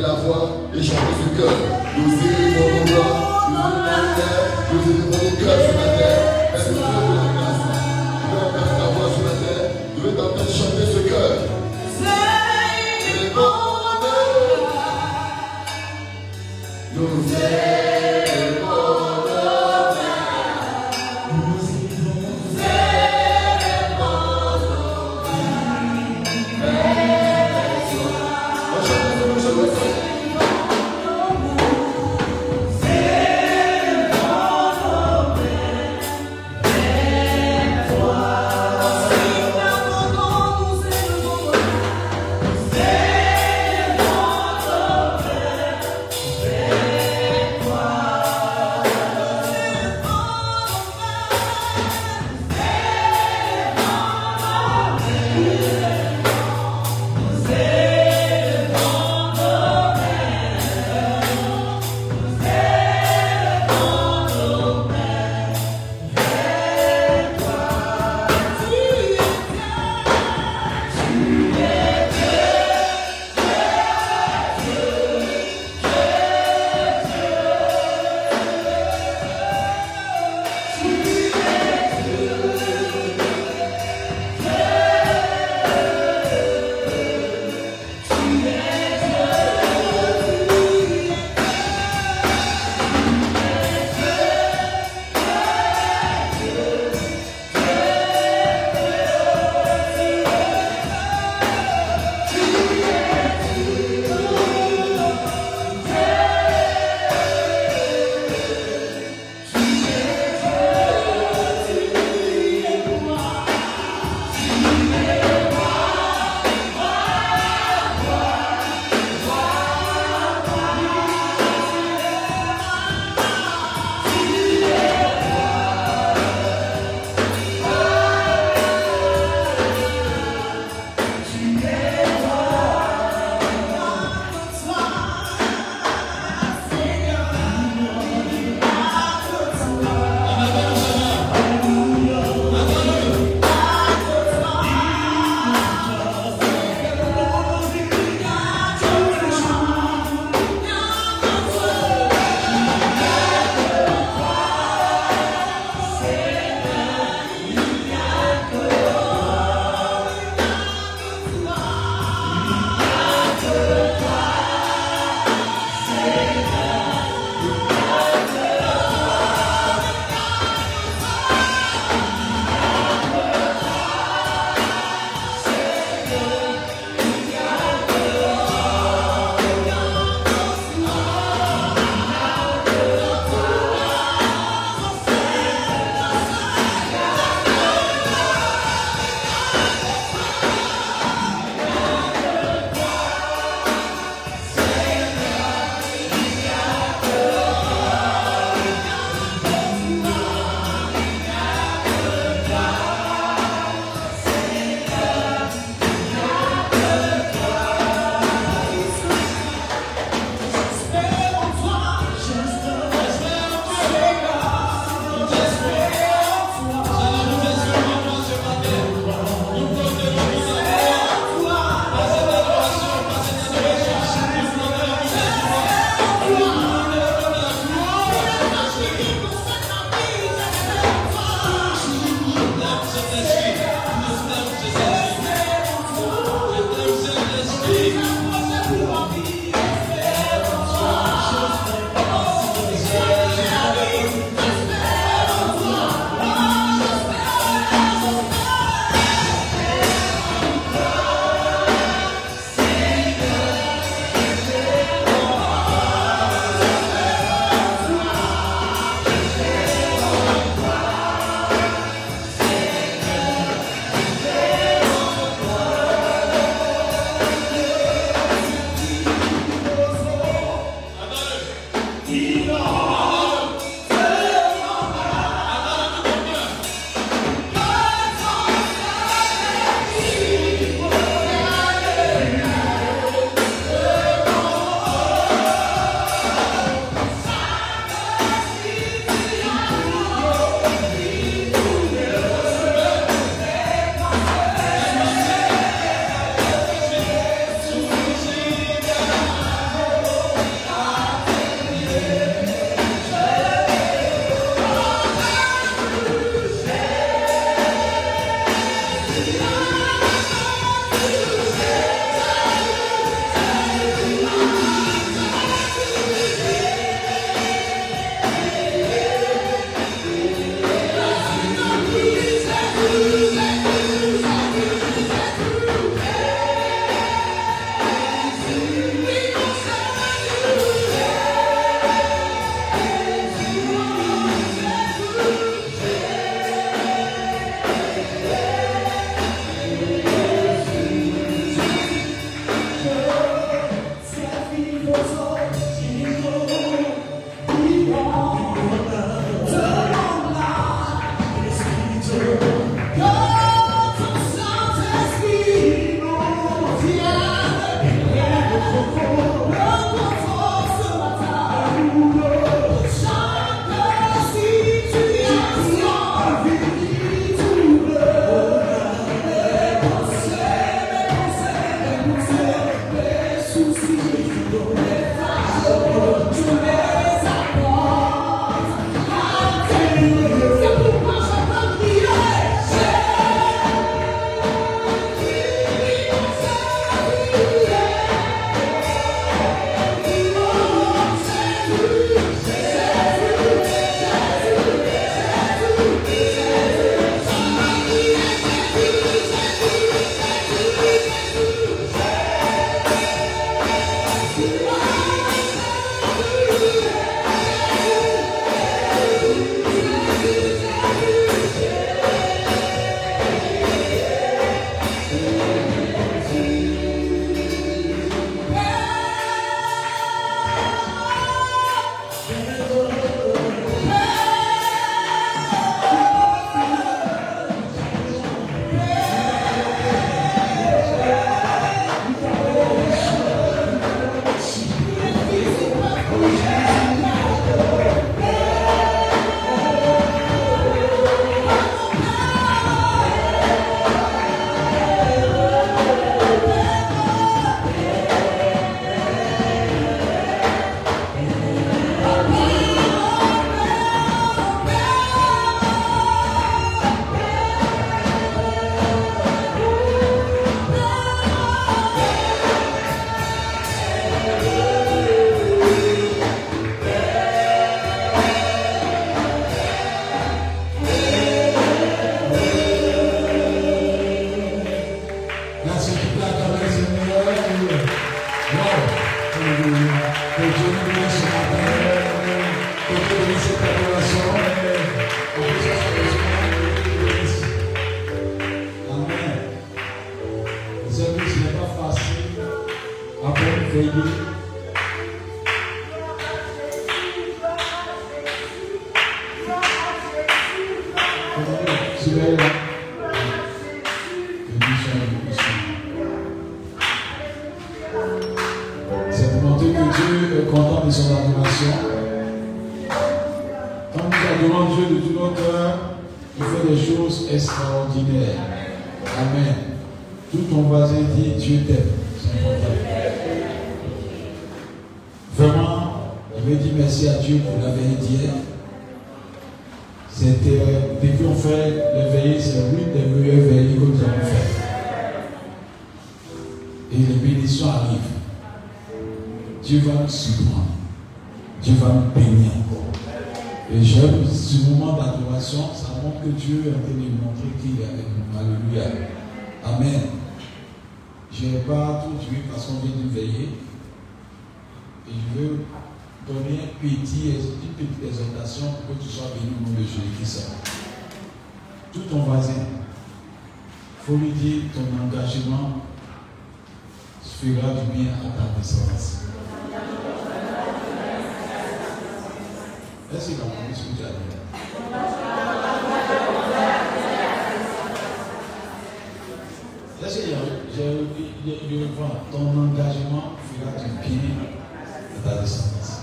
la voix et chanter ce cœur. Nous élevons nos voix, nous élevons nos nous élevons nos cœurs Et j'aime ce moment d'adoration, ça montre que Dieu est en train de montrer qu'il est avec nous. Alléluia. Amen. Je n'ai pas tout tué parce qu'on vient de veiller. Et je veux donner une petite exhortation pour que tu sois béni au nom de Jésus-Christ. Tout ton voisin, il faut lui dire ton engagement fera du bien à ta descendance. Que as dit Est-ce que je vois Ton engagement fera du bien à ta descendance.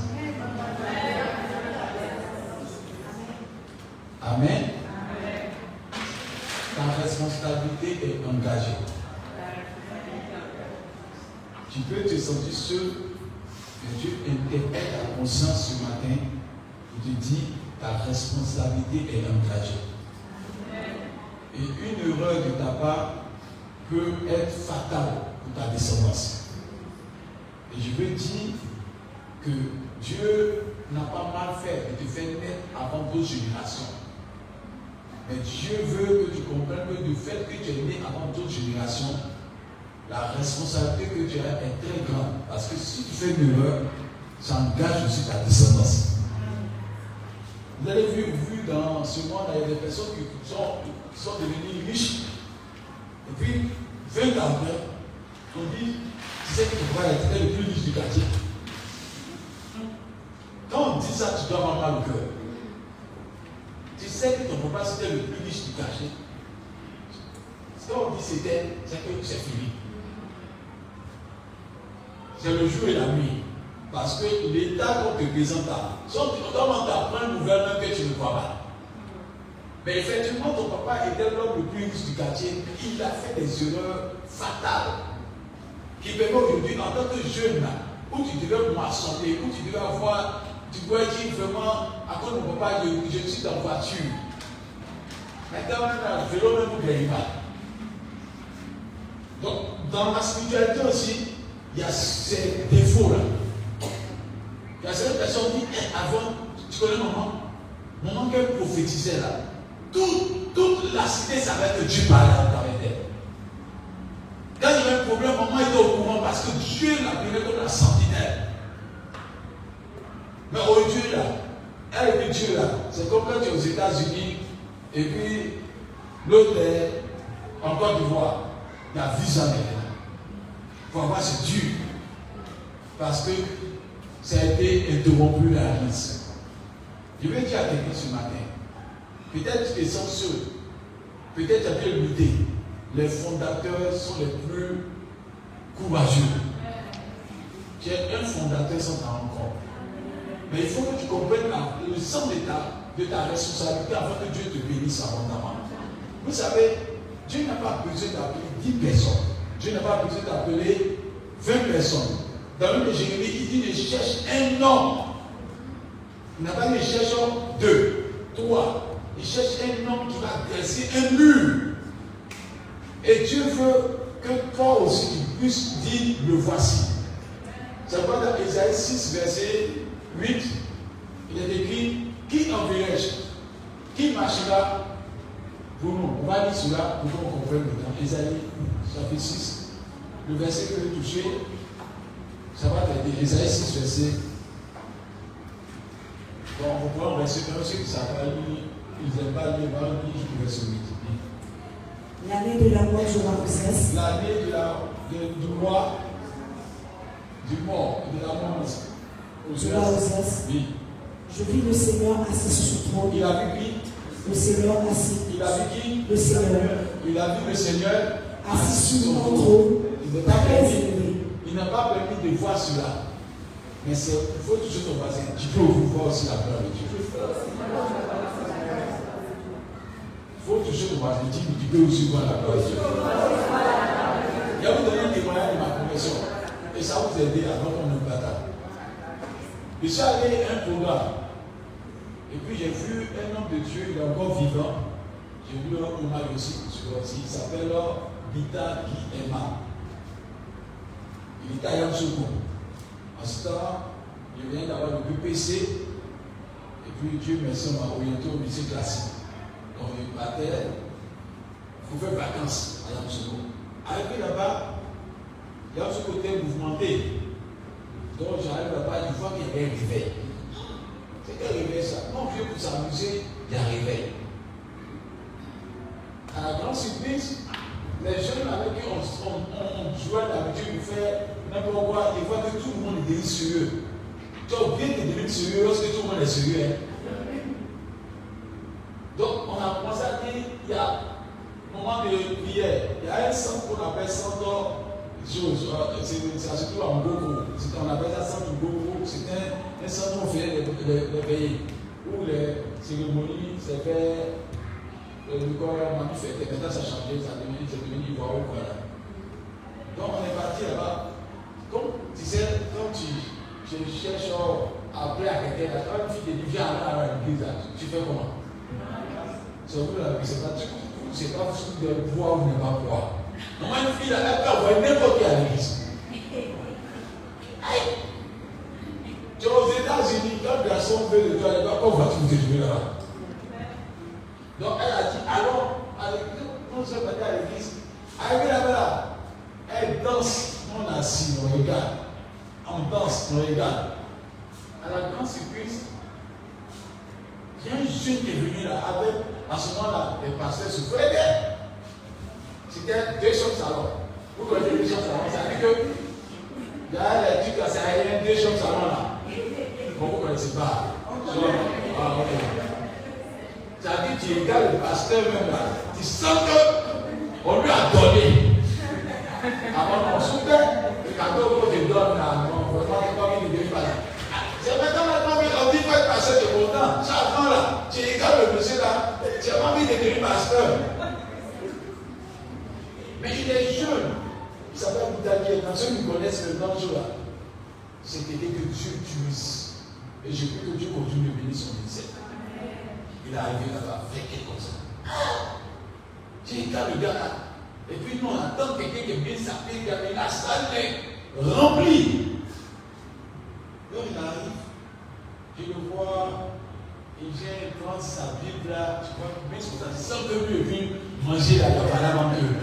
Amen. Ta responsabilité est engagée. Tu peux te sentir seul, mais Dieu interpelle ta conscience ce matin te dis, ta responsabilité est engagée. Et une erreur de ta part peut être fatale pour ta descendance. Et je veux dire que Dieu n'a pas mal fait de te faire naître avant d'autres générations. Mais Dieu veut que tu comprennes que du fait que tu es né avant d'autres générations, la responsabilité que tu as est très grande. Parce que si tu fais une erreur, ça engage aussi ta descendance. Vous avez vu, dans ce monde, il y a des personnes qui sont, devenues riches. Et puis, 20 ans après, on dit, tu sais que tu pourras être le plus riche du quartier. Quand on dit ça, tu dois avoir mal au cœur. Tu sais que ton papa c'était le plus riche du quartier. Quand on dit c'était, c'est que c'est fini. C'est le jour et la nuit. Parce que l'état qu'on te présente on t'apprend une nouvelle même que tu ne crois pas. Mais effectivement, ton papa était l'homme le plus riche du quartier. Il a fait des erreurs fatales qui permettent aujourd'hui, en tant que jeune, où tu devais moissonner, où tu devais avoir, tu pouvais dire vraiment, à cause de mon papa, je, je suis la voiture. Maintenant, le vélo ne vous gagne pas. Donc, dans la spiritualité aussi, il y a ces défauts-là. Il y a certaines personnes qui, avant, tu connais maman Maman qui prophétisait là. Toute, toute la cité savait que Dieu parlait avec elle. Quand il y avait un problème, maman était au courant parce que Dieu l'appelait comme la sentinelle. Mais aujourd'hui, là, elle et Dieu là, c'est comme quand tu es aux États-Unis et puis l'autre est en Côte d'Ivoire. Il y a visa maintenant. Il faut avoir ce Dieu. Parce que ça a été interrompu la liste. Je vais dire à quelqu'un ce matin, peut-être qu'ils sont ceux, peut-être quelle unité, les fondateurs sont les plus courageux. J'ai un fondateur sans ta encore. Mais il faut que tu comprennes le sens de ta, de ta responsabilité avant que Dieu te bénisse abondamment. Vous savez, Dieu n'a pas besoin d'appeler 10 personnes. Dieu n'a pas besoin d'appeler 20 personnes. Dans le Jérémie, il dit il cherche un homme. Il n'a pas il cherche deux, trois. Il cherche un homme qui va dresser un mur. Et Dieu veut que toi aussi tu puisses dire le voici. C'est pourquoi dans Isaïe 6, verset 8, il est écrit Qui enverrai-je Qui marchera pour nous? On va dire cela pour qu'on comprenne dans Isaïe chapitre 6, le verset que vous touchez. Ça va t'aider. Isaïe 6, verset. Bon, on prend verset 1, ceux qui savent pas lire, ils n'aiment pas lire, va lire le verset 8. L'année de la mort de. L'année de la, de, du roi du mort et de la mort as. Oui. Je vis le Seigneur assis sur son trône. Il a vu qui? Le Seigneur assis. Il a vu qui? Le Seigneur Il a vu le Seigneur assis sur son trône. Il n'a pas élevé. Il n'a pas permis de voir cela. Mais c'est- il faut toucher ton voisin. Tu peux voir aussi la gloire de Dieu. Il faut toucher ton voisin. Tu peux aussi voir la gloire de Dieu. Il va vous donner un témoignage de ma conversion. Et ça va vous aider à homme de bataille. Je suis allé à un programme. Et puis j'ai vu un homme de Dieu, il est encore vivant. J'ai vu un hommage aussi aussi. Il s'appelle Bita Guy Emma. Il est à Yamsoukou. En ce temps, je viens d'avoir le BPC. Et puis Dieu merci, on m'a orienté au lycée classique. Donc partait, il faut faire vacances à Yamsoukou. Arrivé là-bas, Yamsoukou était mouvementé. Donc j'arrive là-bas, je vois qu'il y avait un réveil. C'est quel réveil ça Non, Dieu pour s'amuser, il y a un réveil. À la grande surprise, les jeunes avec qui on, on, jouait d'habitude pour faire n'importe quoi, ils voient que tout le monde est sérieux. Tu as oublié de devenir sérieux lorsque tout le monde est sérieux. hein. Donc, on a commencé à dire, il y a un moment de prière, il y a un centre qu'on appelle centre c'est surtout en Gogo, on appelle ça centre Gogo, c'est un, un centre où on fait les, les, les veillées, où les cérémonies se fait, le corps manifeste, et maintenant ça a changé, ça a devenu, c'est devenu Ivoire ou quoi là. Donc on est parti là-bas, comme tu sais, quand tu, tu cherches à appeler à quelqu'un, quand fille te dit viens à l'église, tu fais comment? C'est vous là, c'est pas, tu c'est pas ce de voir ou ne pas voir. Moi, une fille, elle peut avoir n'importe qui à l'église. Tu es aux États-Unis, quand le garçon veut de toi, elle va pas voir tu te trouver là-bas. Donc, elle a dit, alors, à l'église, on se mettait à l'église. Arrivé là-bas, là, elle danse, on assis, on regarde. On danse, on regarde. À la grande surprise, il y a un jeune qui est venu là avec, à ce moment-là, les pasteurs se faisaient. C'était deux chambres salon. Vous connaissez deux chambres salon, ça veut dire que a les trucs là, c'est rien, deux chambres salon là. Bon, vous ne connaissez pas. Ah, ok. Ça dire que tu regardes le pasteur même là, tu sens qu'on lui a donné. Avant qu'on soutient, le cadeau qu'on te donne là, non, vraiment, c'est pas qu'il ne pas. C'est maintenant, maintenant, on dit pas pasteur de. Ça avant là, tu regardes le monsieur là, as pas envie de devenir pasteur. Mais il est jeune. Il s'appelle Boutalier. Quand ceux qui connaissent le nom là, quelqu'un que Dieu utilise. Et je prie que Dieu continue de bénir son ministère. Il est arrivé là-bas, fait quelque comme ça. J'ai regardé le gars là. Et puis nous, on attend quelqu'un qui vient s'appeler, qui a la salle est remplie. Donc il arrive, je le vois, il vient prendre sa Bible là, tu vois, mais c'est ça, sans que lui vienne manger là, il a parlé avant eux.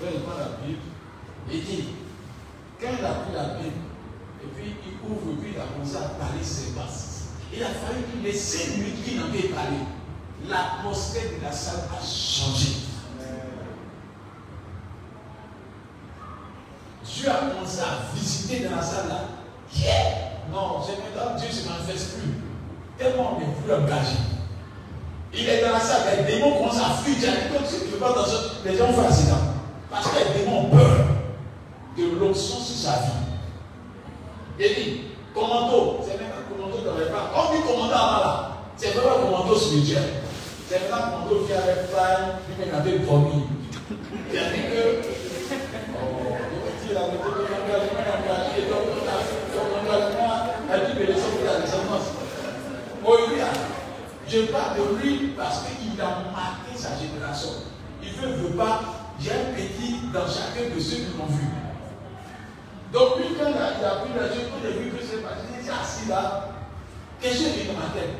Il prend la Bible, il dit, quand il a pris la Bible, et puis il ouvre, et puis il a commencé à parler ses basses. Il a fallu qu'il les cinq minutes qu'il en ait parlé. L'atmosphère de la salle a changé. Dieu a commencé à visiter dans la salle là. Non, c'est maintenant Dieu ne se manifeste plus. Tellement on n'est plus engagé. Il est dans la salle, les démons commencent à fuir. Tu pas dans. Les gens font accident. Parce que les démons ont peur de l'onction sur sa vie. Il dit, commando, c'est même un commando dans les pas. On dit commando avant là. C'est vraiment un commando spirituel. C'est maintenant un commando qui avait faim, lui-même avait promis. Il a dit que. Oh, il dit méthode de l'engagement, engagé, donc son engagement a dit de laisser la descendance. Oh, il a. Je parle de lui parce qu'il a marqué sa génération. Il ne veut, veut pas. Il a un petit dans chacun de ceux qui l'ont vu. Donc lui, quand il a, pris la chose, quand il a vu que c'est passé, il était assis là. Quelque chose est dans ma tête.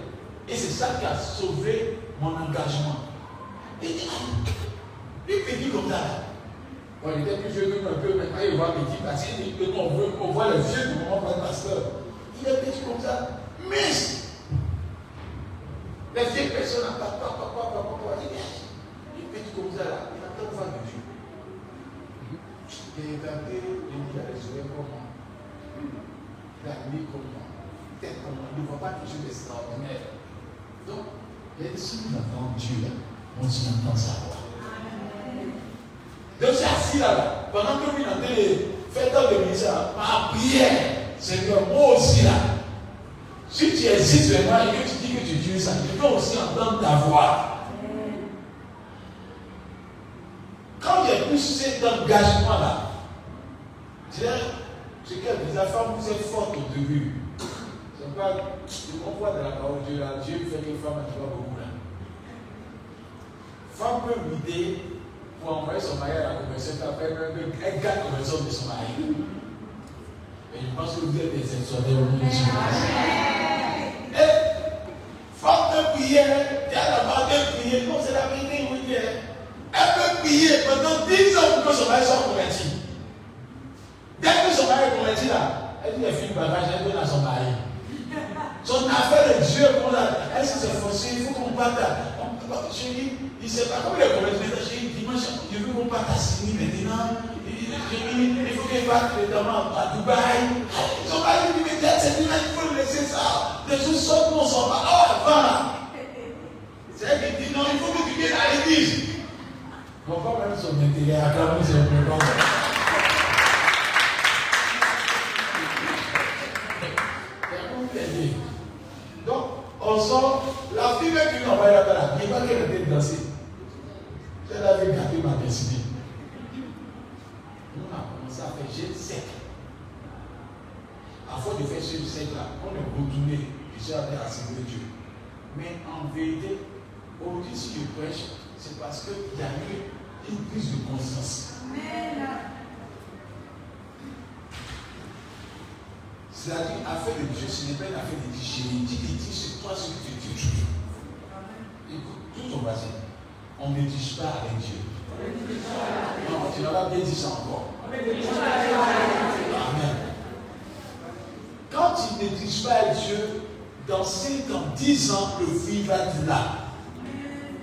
Et c'est ça qui a sauvé mon engagement. Il dit, ah, lui petit comme ça. Bon, il était plus que nous un peu, mais quand il voit petit, parce qu'il dit que on, voit vieux du moment pas pasteur. Il est petit comme ça. Mais les vieilles personnes, papa, papa, papa, papa, il est petit comme ça là. Il attend voir de Dieu. J'ai regardé les yeux comment Gagner comment Tête comment Il ne voit pas quelque chose d'extraordinaire. Donc, il a des choses d'entendre Dieu, là. on s'y entend sa voix. Donc, c'est assis là, Pendant que vous entendez faire dans le ministère, ma prière, Seigneur, moi aussi là. Si tu existes vraiment et que tu dis que tu dis ça, tu peux aussi entendre ta voix. Quand j'ai plus cet engagement-là, c'est que les femmes, vous êtes fortes au début. C'est pas, on voit de la parole de Dieu là, Dieu fait que les femmes ne pas beaucoup là. Femme peut l'idée pour envoyer son mari à la conversion, après elle garde la conversion de son mari. Et je pense que vous êtes des exhortés au nom de Jésus. Femme peut prier, il y a la bas de prier, non, c'est la vérité, oui, elle peut prier pendant 10 ans pour que son mari soit que est converti là, elle dit, elle fait une bagage, elle donne à son mari. Son affaire de Dieu, elle s'est forcée, il faut qu'on parte. Chérie, il ne sait pas comment il est converti. Maintenant, chérie, dimanche, je veux qu'on parte à Sydney maintenant. Il faut qu'il parte notamment à Dubaï. Son mari dit, mais c'est dimanche, il faut laisser ça. Les choses sortent, on s'en va. Oh, va. C'est elle qui dit, non, il faut que tu viennes à l'église. On va même son intérêt à quand c'est un peu long. Donc, la fille qui nous envoie là-bas, il pas qu'elle était danser. Elle avait gardé ma destinée. On a commencé à faire jeûne sec. À de faire jeûne sec là, on est retourné, je suis allé Dieu. Mais en vérité, aujourd'hui, si je prêche, c'est parce qu'il y a eu une prise de conscience. C'est-à-dire, affaire de Dieu, ce n'est pas une affaire de Dieu. J'ai dit, dit, c'est toi ce que tu dis. Écoute, tout ton voisin, on ne médite pas avec Dieu. Non, tu n'as pas bien dit ça encore. Amen. Quand tu ne médites pas avec Dieu, dans 5 ans, 10 ans, le fruit va être là.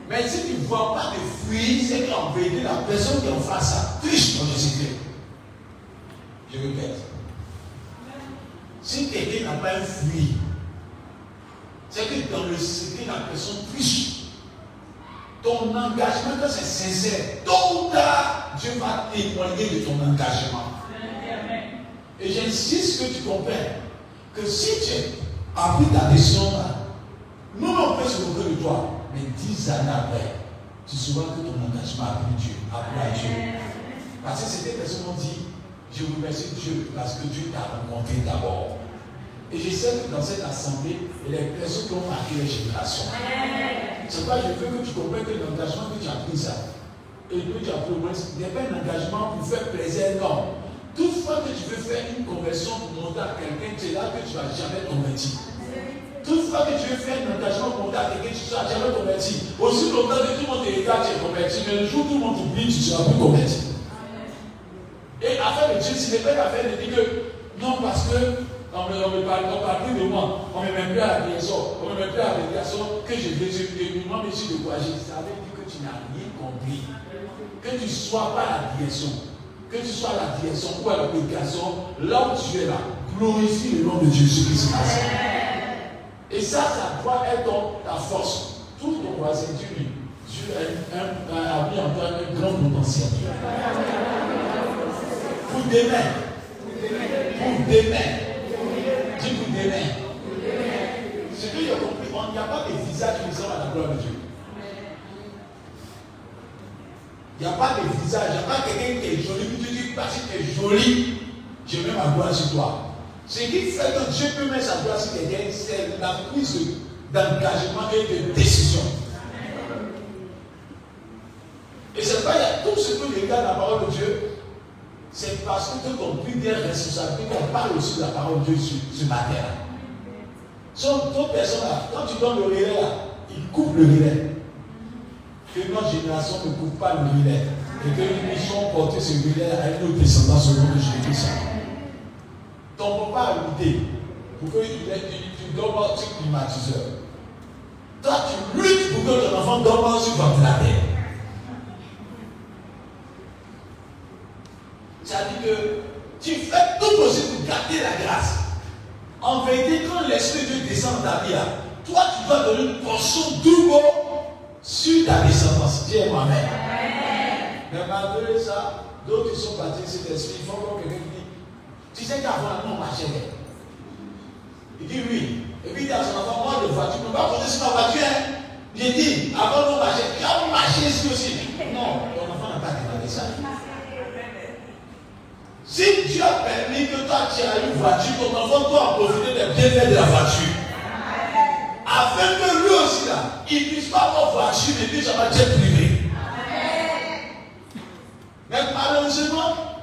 Mais si tu ne vois pas de fruits, c'est qu'en vérité, la personne qui en face ça triche dans Jésus-Christ. Je répète. Si quelqu'un n'a pas un fruit, c'est que dans le secret, la personne triche. Ton engagement, quand c'est sincère, tôt ou tard, Dieu va témoigner de ton engagement. Et j'insiste que tu comprennes que si tu as pris ta décision là, nous, on peut se moquer de toi. Mais dix années après, tu sauras que ton engagement a pris Dieu, a pris Dieu. Parce que c'était des personnes qui dit, je vous remercie Dieu parce que Dieu t'a rencontré d'abord. Et je sais que dans cette assemblée, il y a des personnes qui ont marqué les générations. C'est pourquoi je veux que tu comprennes que l'engagement que tu as pris ça, et que tu as pris au moins, n'est pas un engagement pour faire plaisir, non. Toutefois que tu veux faire une conversion pour monter à quelqu'un, c'est là que tu ne vas jamais convertir. Toutefois que tu veux faire un engagement pour à quelqu'un, tu ne seras jamais converti. Aussi longtemps que tout le monde te regarde, tu es converti. Mais le jour où tout le monde t'oublie, tu ne seras plus converti. Et affaire de Dieu, ce n'est pas l'affaire de dire que non, parce que on me parle, plus de moi, on ne me met plus à la direction, on ne me met plus à la direction, que je vais et moi, monsieur de quoi je savais dire que tu n'as rien compris. Que tu ne sois pas à la direction, que tu sois à la direction ou la prédication, là où tu es là, glorifie le nom de Jésus Christ. Et ça, ça doit être ta force. Tout ton voisin, Dieu, Dieu a, a, mis en toi un grand potentiel. Pour demain. Pour demain. Pour demain. Ce que j'ai compris, il n'y a pas de visage qui ressemble à la gloire de Dieu. Il n'y a pas de visage, il n'y a pas quelqu'un qui est joli, puis tu dis parce que tu es joli, je mets ma gloire sur toi. Ce qui fait que Dieu peut mettre sa gloire sur quelqu'un, c'est la prise d'engagement et de décision. Et c'est pas tout ce que regarde la parole de Dieu, c'est parce que ton plus des responsabilités qu'on parle aussi de la parole de Dieu sur, ce matin. Sont d'autres personnes là, quand tu donnes le relais là, ils coupent le relais. Que notre génération ne coupe pas le relais. Et que nous puissions porter ce relais à une autre descendance au nom de Jésus-Christ. Ton papa a lutté pour que tu, tu dormes sur climatiseur. Toi, tu luttes pour que ton enfant dorme sur ventilateur. C'est-à-dire que tu fais tout possible pour garder la grâce. En vérité, quand l'Esprit de Dieu descend dans ta vie, hein, toi, tu dois donner une portion double sur ta descendance. Dieu moi-même. Mais malgré ça, d'autres qui sont partis de cet esprit, ils font comme quelqu'un qui dit Tu sais qu'avant, on marchait. Il dit oui. Et puis il dit à son enfant Moi, de voiture, tu ne peux pas sur ma voiture. Hein. J'ai dit Avant, on marchait. Quand on marchait ici aussi. Non, ton enfant n'a pas demandé ça. Si Dieu a permis que toi tu aies une voiture, ton enfant doit profiter des bienfaits de la voiture. Afin que lui aussi là, il ne puisse pas avoir voiture et puis ça va être privé. Mais malheureusement,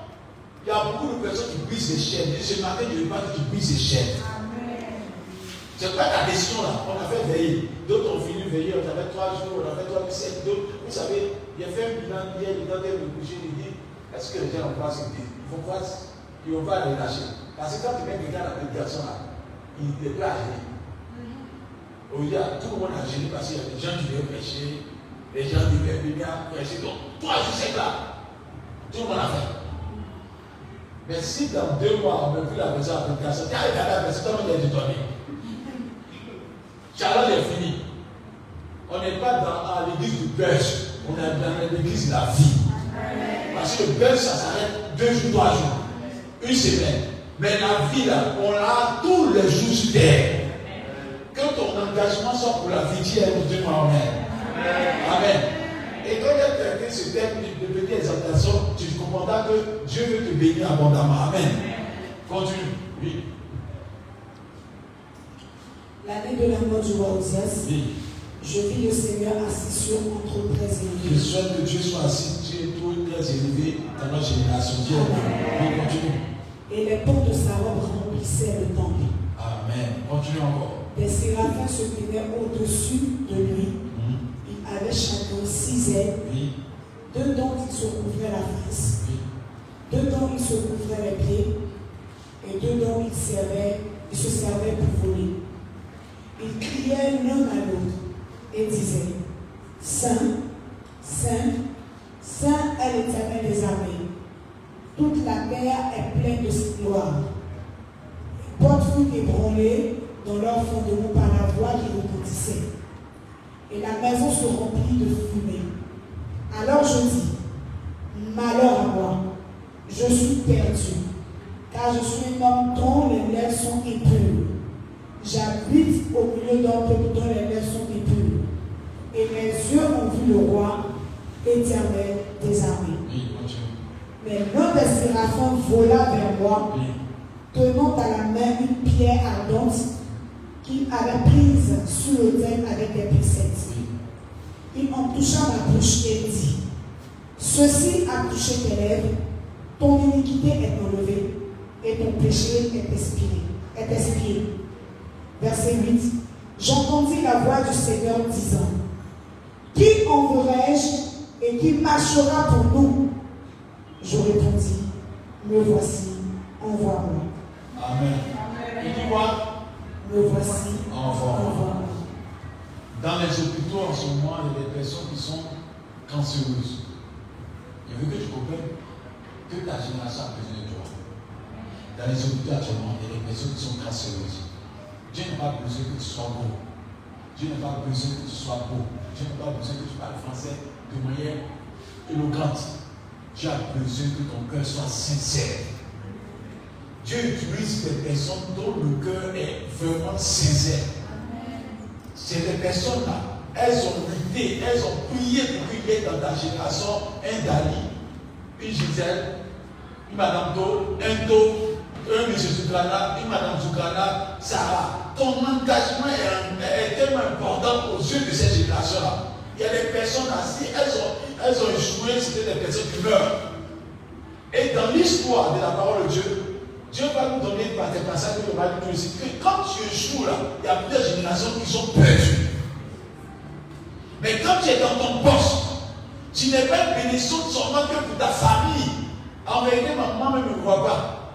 il y a beaucoup de personnes qui brisent les chaînes. Et ce matin, je ne veux pas que tu brises les chaînes. C'est pas ta décision là. On a fait veiller. D'autres ont fini veiller. On a fait trois jours, on a fait trois sept. D'autres, vous savez, il a fait un bilan hier, il est de coucher, il dit est-ce que les gens vont pas se pas, ils vont pas les lâcher? Parce que quand tu mets quelqu'un dans la là, il est pas gêné. Au lieu, tout le monde a gêné parce qu'il y a des gens qui veulent prêcher, les gens qui veulent bien prêcher. Donc, toi, je sais là, tout le monde a fait. Mais si dans deux mois, on ne veut plus la personne en prédication, tu as regardé la tout le monde est détonné. Challenge est fini. On n'est pas dans l'église du buzz, on est dans l'église de la vie. Parce que le buzz, ça s'arrête deux jours, trois jours, une semaine. Mais la vie, là, on l'a tous les jours sur terre. Que ton engagement soit pour la vie, tu es Dieu, Amen. Amen. Et quand il y a quelqu'un ce thème de petite exaltation, tu comprendras que Dieu veut te bénir abondamment. Amen. Continue. Oui. L'année de la mort du roi Osias, je vis le Seigneur assis sur un trône très élevé. Je souhaite que Dieu soit assis sur un trône très élevé dans notre génération. Dieu oui, continue. Et les portes de sa robe remplissaient le temple. Amen. Continue encore. Des séraphins se tenaient au-dessus de lui. Mm Il avait chacun six ailes. Oui. Deux dont il se couvrait la face. Oui. Deux dont il se couvrait les pieds. Et deux dont il, servait, il se servait pour voler. Ils criaient l'un à l'autre et disaient Saint, Saint, Saint est l'éternel des armées. Toute la terre est pleine de gloire. Les portes furent ébranlées dans leur fondement par la voix qui retentissait. Et la maison se remplit de fumée. Alors je dis Malheur à moi, je suis perdu, car je suis un homme dont les lèvres sont impures J'habite au milieu d'un peuple dont les lèvres sont impures. Et mes yeux ont vu le roi éternel des armées. Mais l'un des séraphins vola vers moi, tenant à la main une pierre ardente qu'il avait prise sous l'autel avec des pincettes. Il en toucha ma bouche et dit Ceci a touché tes lèvres, ton iniquité est enlevée et ton péché est expiré. Est expiré. Verset 8. J'entendis la voix du Seigneur disant, Qui enverrai-je et qui marchera pour nous? Je répondis, Me voici, envoie-moi. Amen. Il dit quoi Me voici, envoie-moi. Dans les hôpitaux en ce moment, il y a des personnes qui sont cancéreuses. Il veut que tu comprennes que ta génération a besoin de toi. Dans les hôpitaux actuellement, il y a des personnes qui sont cancéreuses. Dieu n'a pas besoin que tu sois beau. Dieu n'a pas besoin que tu sois beau. Dieu n'a pas besoin que tu parles français de manière éloquente. Dieu a besoin que ton cœur soit sincère. Dieu utilise des personnes dont le cœur est vraiment sincère. Des personnes-là, elles ont lutté, elles ont prié pour qu'il y ait dans ta génération un Dali, une Gisèle, une Madame Do, un Do, un M. Zukrana, une Madame Zukrana, Sarah ton engagement est, tellement important aux yeux de cette génération-là. Il y a des personnes assis, elles ont, elles ont échoué, c'était des personnes qui meurent. Et dans l'histoire de la parole de Dieu, Dieu va nous donner par des passages que va nous dire que quand tu échoues là, il y a plusieurs générations qui sont perdues. Mais quand tu es dans ton poste, tu n'es pas une bénédiction seulement que pour ta famille. En réalité, maman même ne me voit pas.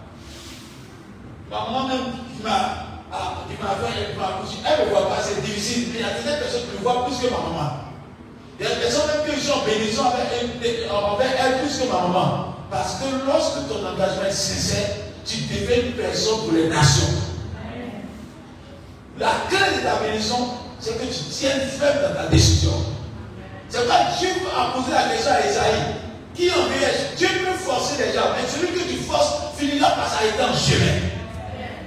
Maman même qui m'a Elle ne voit pas, c'est difficile. Mais il y a des personnes qui me voient plus que ma maman. Il y a des personnes qui sont bénédiction envers elle plus que ma maman. Parce que lorsque ton engagement est sincère, tu deviens une personne pour les nations. La clé de ta bénédiction, c'est que tu tiennes ferme dans ta décision. C'est pas Dieu a posé la question à Esaïe. Qui en Dieu peut forcer les gens, mais celui que tu forces finira par s'arrêter en chemin.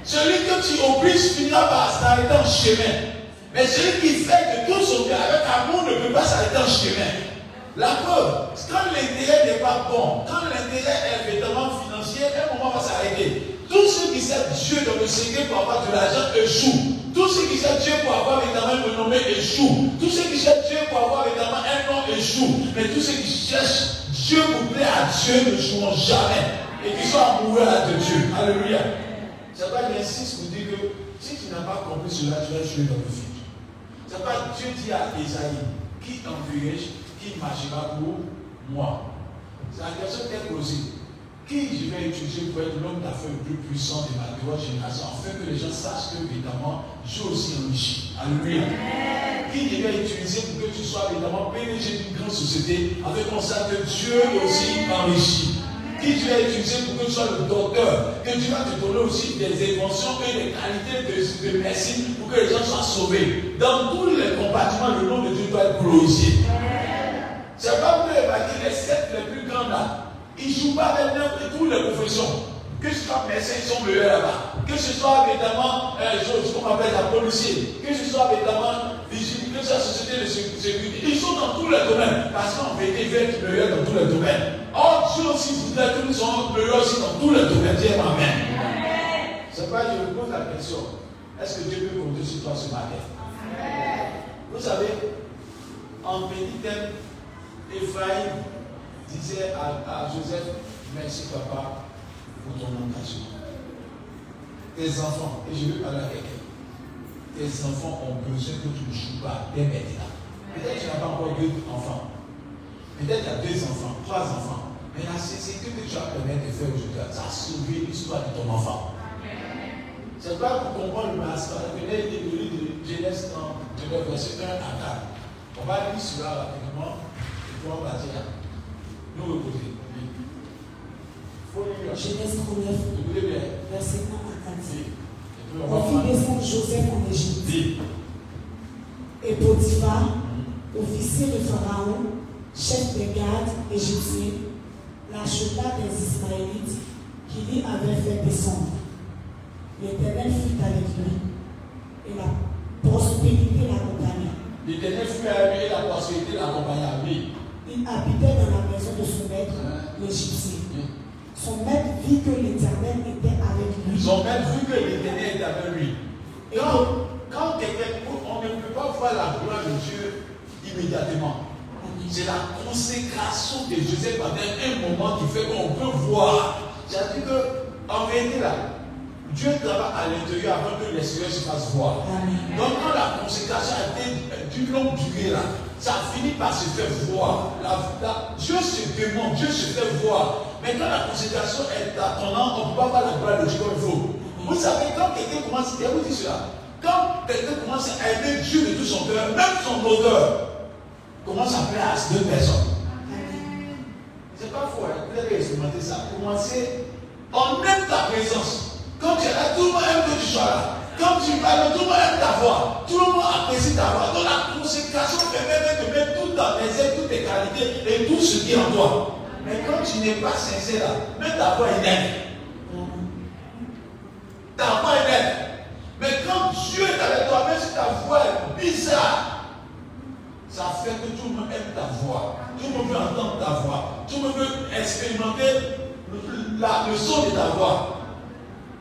Celui que tu obliges finira par s'arrêter en chemin. Mais celui qui fait de tout son cœur avec amour ne peut pas s'arrêter en chemin. La preuve, quand l'intérêt n'est pas bon, quand l'intérêt est véritablement financier, un moment va s'arrêter. Tous ceux qui savent Dieu dans le secret pour avoir de l'argent échouent. Tous ceux qui savent Dieu pour avoir véritablement une renommée échouent. Tous ceux qui cherchent Dieu pour avoir véritablement un nom échouent. Mais tous ceux qui cherchent Dieu pour plaire à Dieu ne joueront jamais. Et qui sont amoureux de Dieu. Alléluia. C'est pas j'insiste pour dire que si tu n'as pas compris cela, tu vas jouer dans le futur. C'est pas Dieu dit à Esaïe, qui enverrai-je, qui marchera pour moi. C'est la question qu'elle posée qui je vais utiliser pour être l'homme d'affaires le plus puissant de ma droite génération, afin que les gens sachent que, évidemment, j'ai aussi enrichi. Alléluia. Qui je vais utiliser pour que tu sois, évidemment, PDG d'une grande société, avec sache que Dieu aussi enrichi. Qui tu vas utiliser pour que tu sois le docteur, que tu vas te donner aussi des inventions et des qualités de, de médecine pour que les gens soient sauvés. Dans tous les compartiments, le nom de Dieu doit être glorifié. C'est pas vous les les sept les plus grands là. Ils ne jouent pas avec toutes les professions. Que ce soit médecin, ils sont meilleurs là-bas. Que ce soit évidemment, euh, ce qu'on appelle la policier. Que ce soit évidemment société de sécurité. Ils sont dans tous les domaines. Parce qu'en vérité, ils veulent être meilleurs dans tous les domaines. Or, Dieu aussi voudrait que nous soyons aussi dans tous les domaines. Amen. C'est pas, je vous pose la question. Est-ce que Dieu peut compter sur toi ce matin? Vous savez, en Bénitel, Ephraïm, disait à, Joseph, merci papa pour ton engagement. Tes enfants, et je veux parler à quelqu'un, tes enfants ont besoin que tu ne joues pas dès maintenant. Peut-être que tu n'as pas encore deux enfants. Peut-être que tu as deux enfants, trois enfants. Mais la sincérité que tu as permis de faire aujourd'hui, ça a sauvé l'histoire de ton enfant. C'est pas pour comprendre le masque. Venez de Genèse 39, verset 1 à 4. On va lire cela rapidement et puis on va dire. Nous reposer. Genèse 39, verset 1 à 4. On fit descendre Joseph en Égypte. Et Potiphar, officier de Pharaon, chef des gardes égyptiens, l'acheta des Ismaélites qui lui avait fait descendre. L'Éternel fut avec lui et la prospérité l'accompagna. L'Éternel fut avec lui et la prospérité l'accompagna. Oui. Il habitait dans la maison de son maître, l'Égyptien. Son maître vit que l'Éternel était avec lui. Son maître vit que l'Éternel était avec lui. Et quand, quand quelqu'un, on ne peut pas voir la gloire de Dieu immédiatement. C'est la consécration de Joseph pendant un moment qui fait qu'on peut voir. C'est-à-dire que, en vérité, là, Dieu travaille à l'intérieur avant que l'extérieur se fasse voir. Donc, quand la consécration a été d'une longue durée, là, ça finit par se faire voir. La, Dieu se demande, Dieu se fait voir. Mais quand la consécration est attendante, on ne peut pas voir la gloire de Dieu comme il faut. Vous savez, quand quelqu'un commence, et vous dit cela, quand quelqu'un commence à aimer Dieu de tout son cœur, même son odeur commence à plaire à deux personnes? C'est pas faux, hein? vous avez expérimenté ça. Commencez, on aime ta présence. Quand tu es là, tout le monde aime que tu sois là. Quand tu parles, tout le monde aime ta voix. Tout le monde apprécie ta voix. Donc la consécration permet de mettre tout dans tes ailes, toutes tes qualités et tout ce qui est en toi. Mais quand tu n'es pas sincère là, même ta voix est nette. Ta voix est nette. Mais quand Dieu est avec toi, même si ta voix est bizarre, fait que tout le monde aime ta voix. Tout le monde veut entendre ta voix. Tout le monde veut expérimenter le son de ta voix.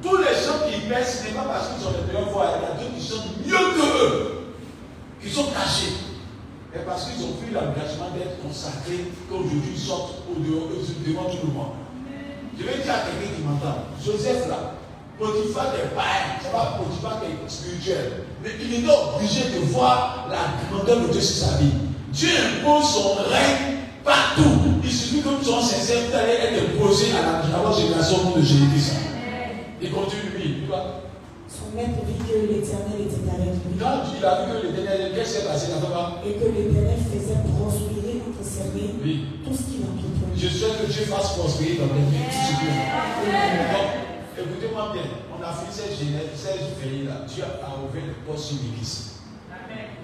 Tous les gens qui baissent, ce n'est pas parce qu'ils ont les meilleures voix, il y a d'autres qui sont mieux que eux, qui sont cachés. Mais parce qu'ils ont pris l'engagement d'être consacrés, qu'aujourd'hui ils sortent au devant tout le monde. Je vais dire à quelqu'un qui m'entend, Joseph là, Potiphar n'est pas, c'est pas Potiphar qui est spirituel, mais il est obligé de voir la grandeur de Dieu sur sa vie. Dieu impose son règne partout. Il suffit que nous soyons sincères, vous allez être posé à la génération de Jésus-Christ. Il continue, lui. Son maître vit que l'éternel était avec lui. Quand il a vu que l'éternel, qu'est-ce qui s'est passé là-bas Et que l'éternel faisait prospérer notre service oui. tout ce qu'il entreprenait. Je souhaite que Dieu fasse prospérer dans notre vie tout ce qu'il fait. Écoutez-moi bien, on a fait cette Genèse, veillées là. Dieu a ouvert les portes sur l'église.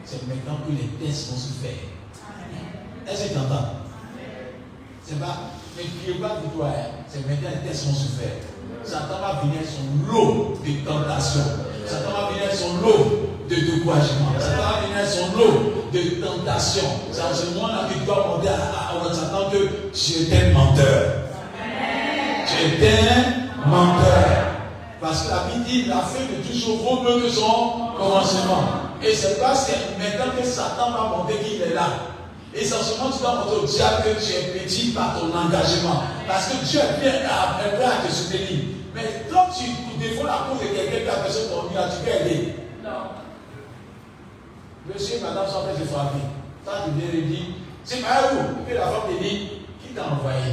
C'est maintenant que les tests vont se faire. Est-ce que tu entends C'est pas, ne criez pas toi, hein. c'est maintenant les se faire. Satan va venir son lot de tentations. Satan va venir son lot de découragement. Satan va venir son lot de tentations. C'est à ce moment-là tu dois demander à, Satan que un menteur. Un menteur. Parce que la Bible dit la fin de toujours vaut mieux que son commencement. Et c'est parce que maintenant que Satan va montrer qu'il est là. Essentiellement, tu dois montrer au diable que tu es petit par ton engagement. Parce que Dieu est bien prêt à te soutenir. Mais quand tu défends la cause de quelqu'un qui a besoin de ton tu peux aider. Non. Monsieur et madame sont en train de frapper. Ça, tu viens de dire, c'est pas où Et la femme te dit, qui t'a envoyé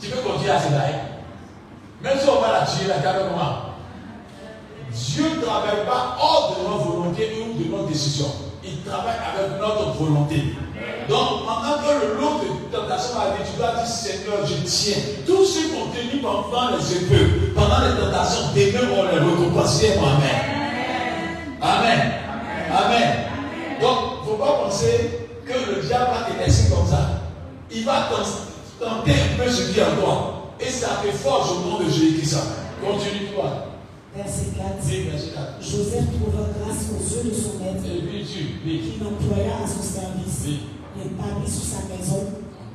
Tu peux continuer à se bailler. Même si on va la tuer, la garde comment? Dieu ne travaille pas hors de notre volonté ou de notre décision. Il travaille avec notre volonté. Donc, pendant que le lot de tentation va venir, tu dois dire Seigneur, je tiens. Tous ceux qui ont tenu pendant les épeux, pendant les tentations, demain on les récompenser. Amen. Amen. Amen. Donc, il ne faut pas penser que le diable va te laisser comme ça. Il va tenter un peu ce qui est en toi. Et ça te forge au nom de Jésus-Christ. Continue toi. Verset 4. Joseph trouva grâce aux yeux de son maître, qui l'employa à son service, l'établit sur sa maison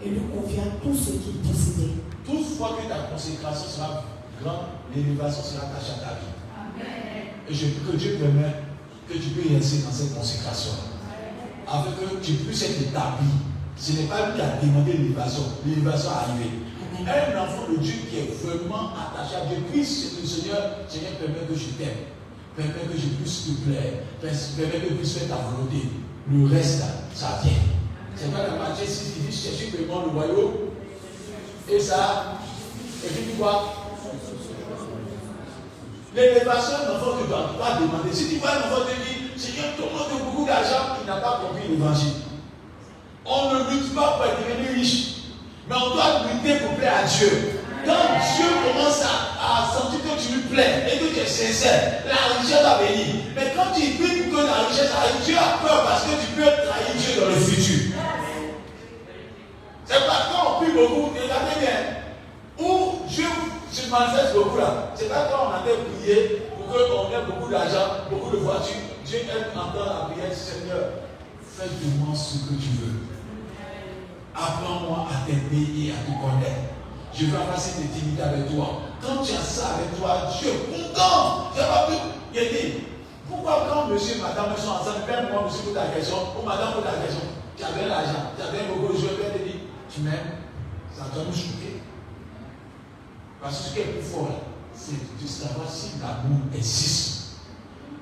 et lui confia tout ce qu'il possédait. Toutefois que ta consécration sera grande, l'élévation sera attachée à ta vie. Amen. Et je, que Dieu permet que tu puisses rester dans cette consécration. Afin que tu puisses être établi. Ce n'est pas lui qui a demandé l'élévation. L'élévation est arrivée. Un enfant de Dieu qui est vraiment attaché à Dieu, puisse le Seigneur, Seigneur, permet que je t'aime, permet que je puisse te plaire, permet que je puisse faire ta volonté. Le reste, ça vient. C'est pas la Matthieu 6 qui dit chercher vraiment le royaume. Et ça, et puis tu vois, l'élévation d'un enfant, tu ne dois pas demander. Si tu vois un enfant te dire, Seigneur, monde a beaucoup d'argent, il n'a pas compris l'évangile. On ne lutte pas pour être devenu riche. Mais on doit lutter pour plaire à Dieu. Quand Dieu commence à, sentir que tu lui plais et que tu es sincère, la richesse va venir. Mais quand tu pries pour que la richesse arrive, Dieu a peur parce que tu peux trahir Dieu dans le futur. C'est pas quand on prie beaucoup, regardez bien, où Dieu se manifeste beaucoup là. C'est pas quand on a fait prier pour qu'on ait beaucoup d'argent, beaucoup de voitures. Dieu aime entendre la prière, Seigneur, fais de moi ce que tu veux. Apprends-moi à t'aimer et à te connaître. Je vais avancer cette intimité avec toi. Quand tu as ça avec toi, Dieu content. Tu pas pu Pourquoi quand monsieur et madame sont ensemble, même moi, monsieur, pose ta question, ou madame pose ta question, tu avais l'argent, tu avais beaucoup de choses, te dit, tu m'aimes, ça doit nous choquer. Parce que ce qui est plus fort, c'est de savoir si l'amour existe.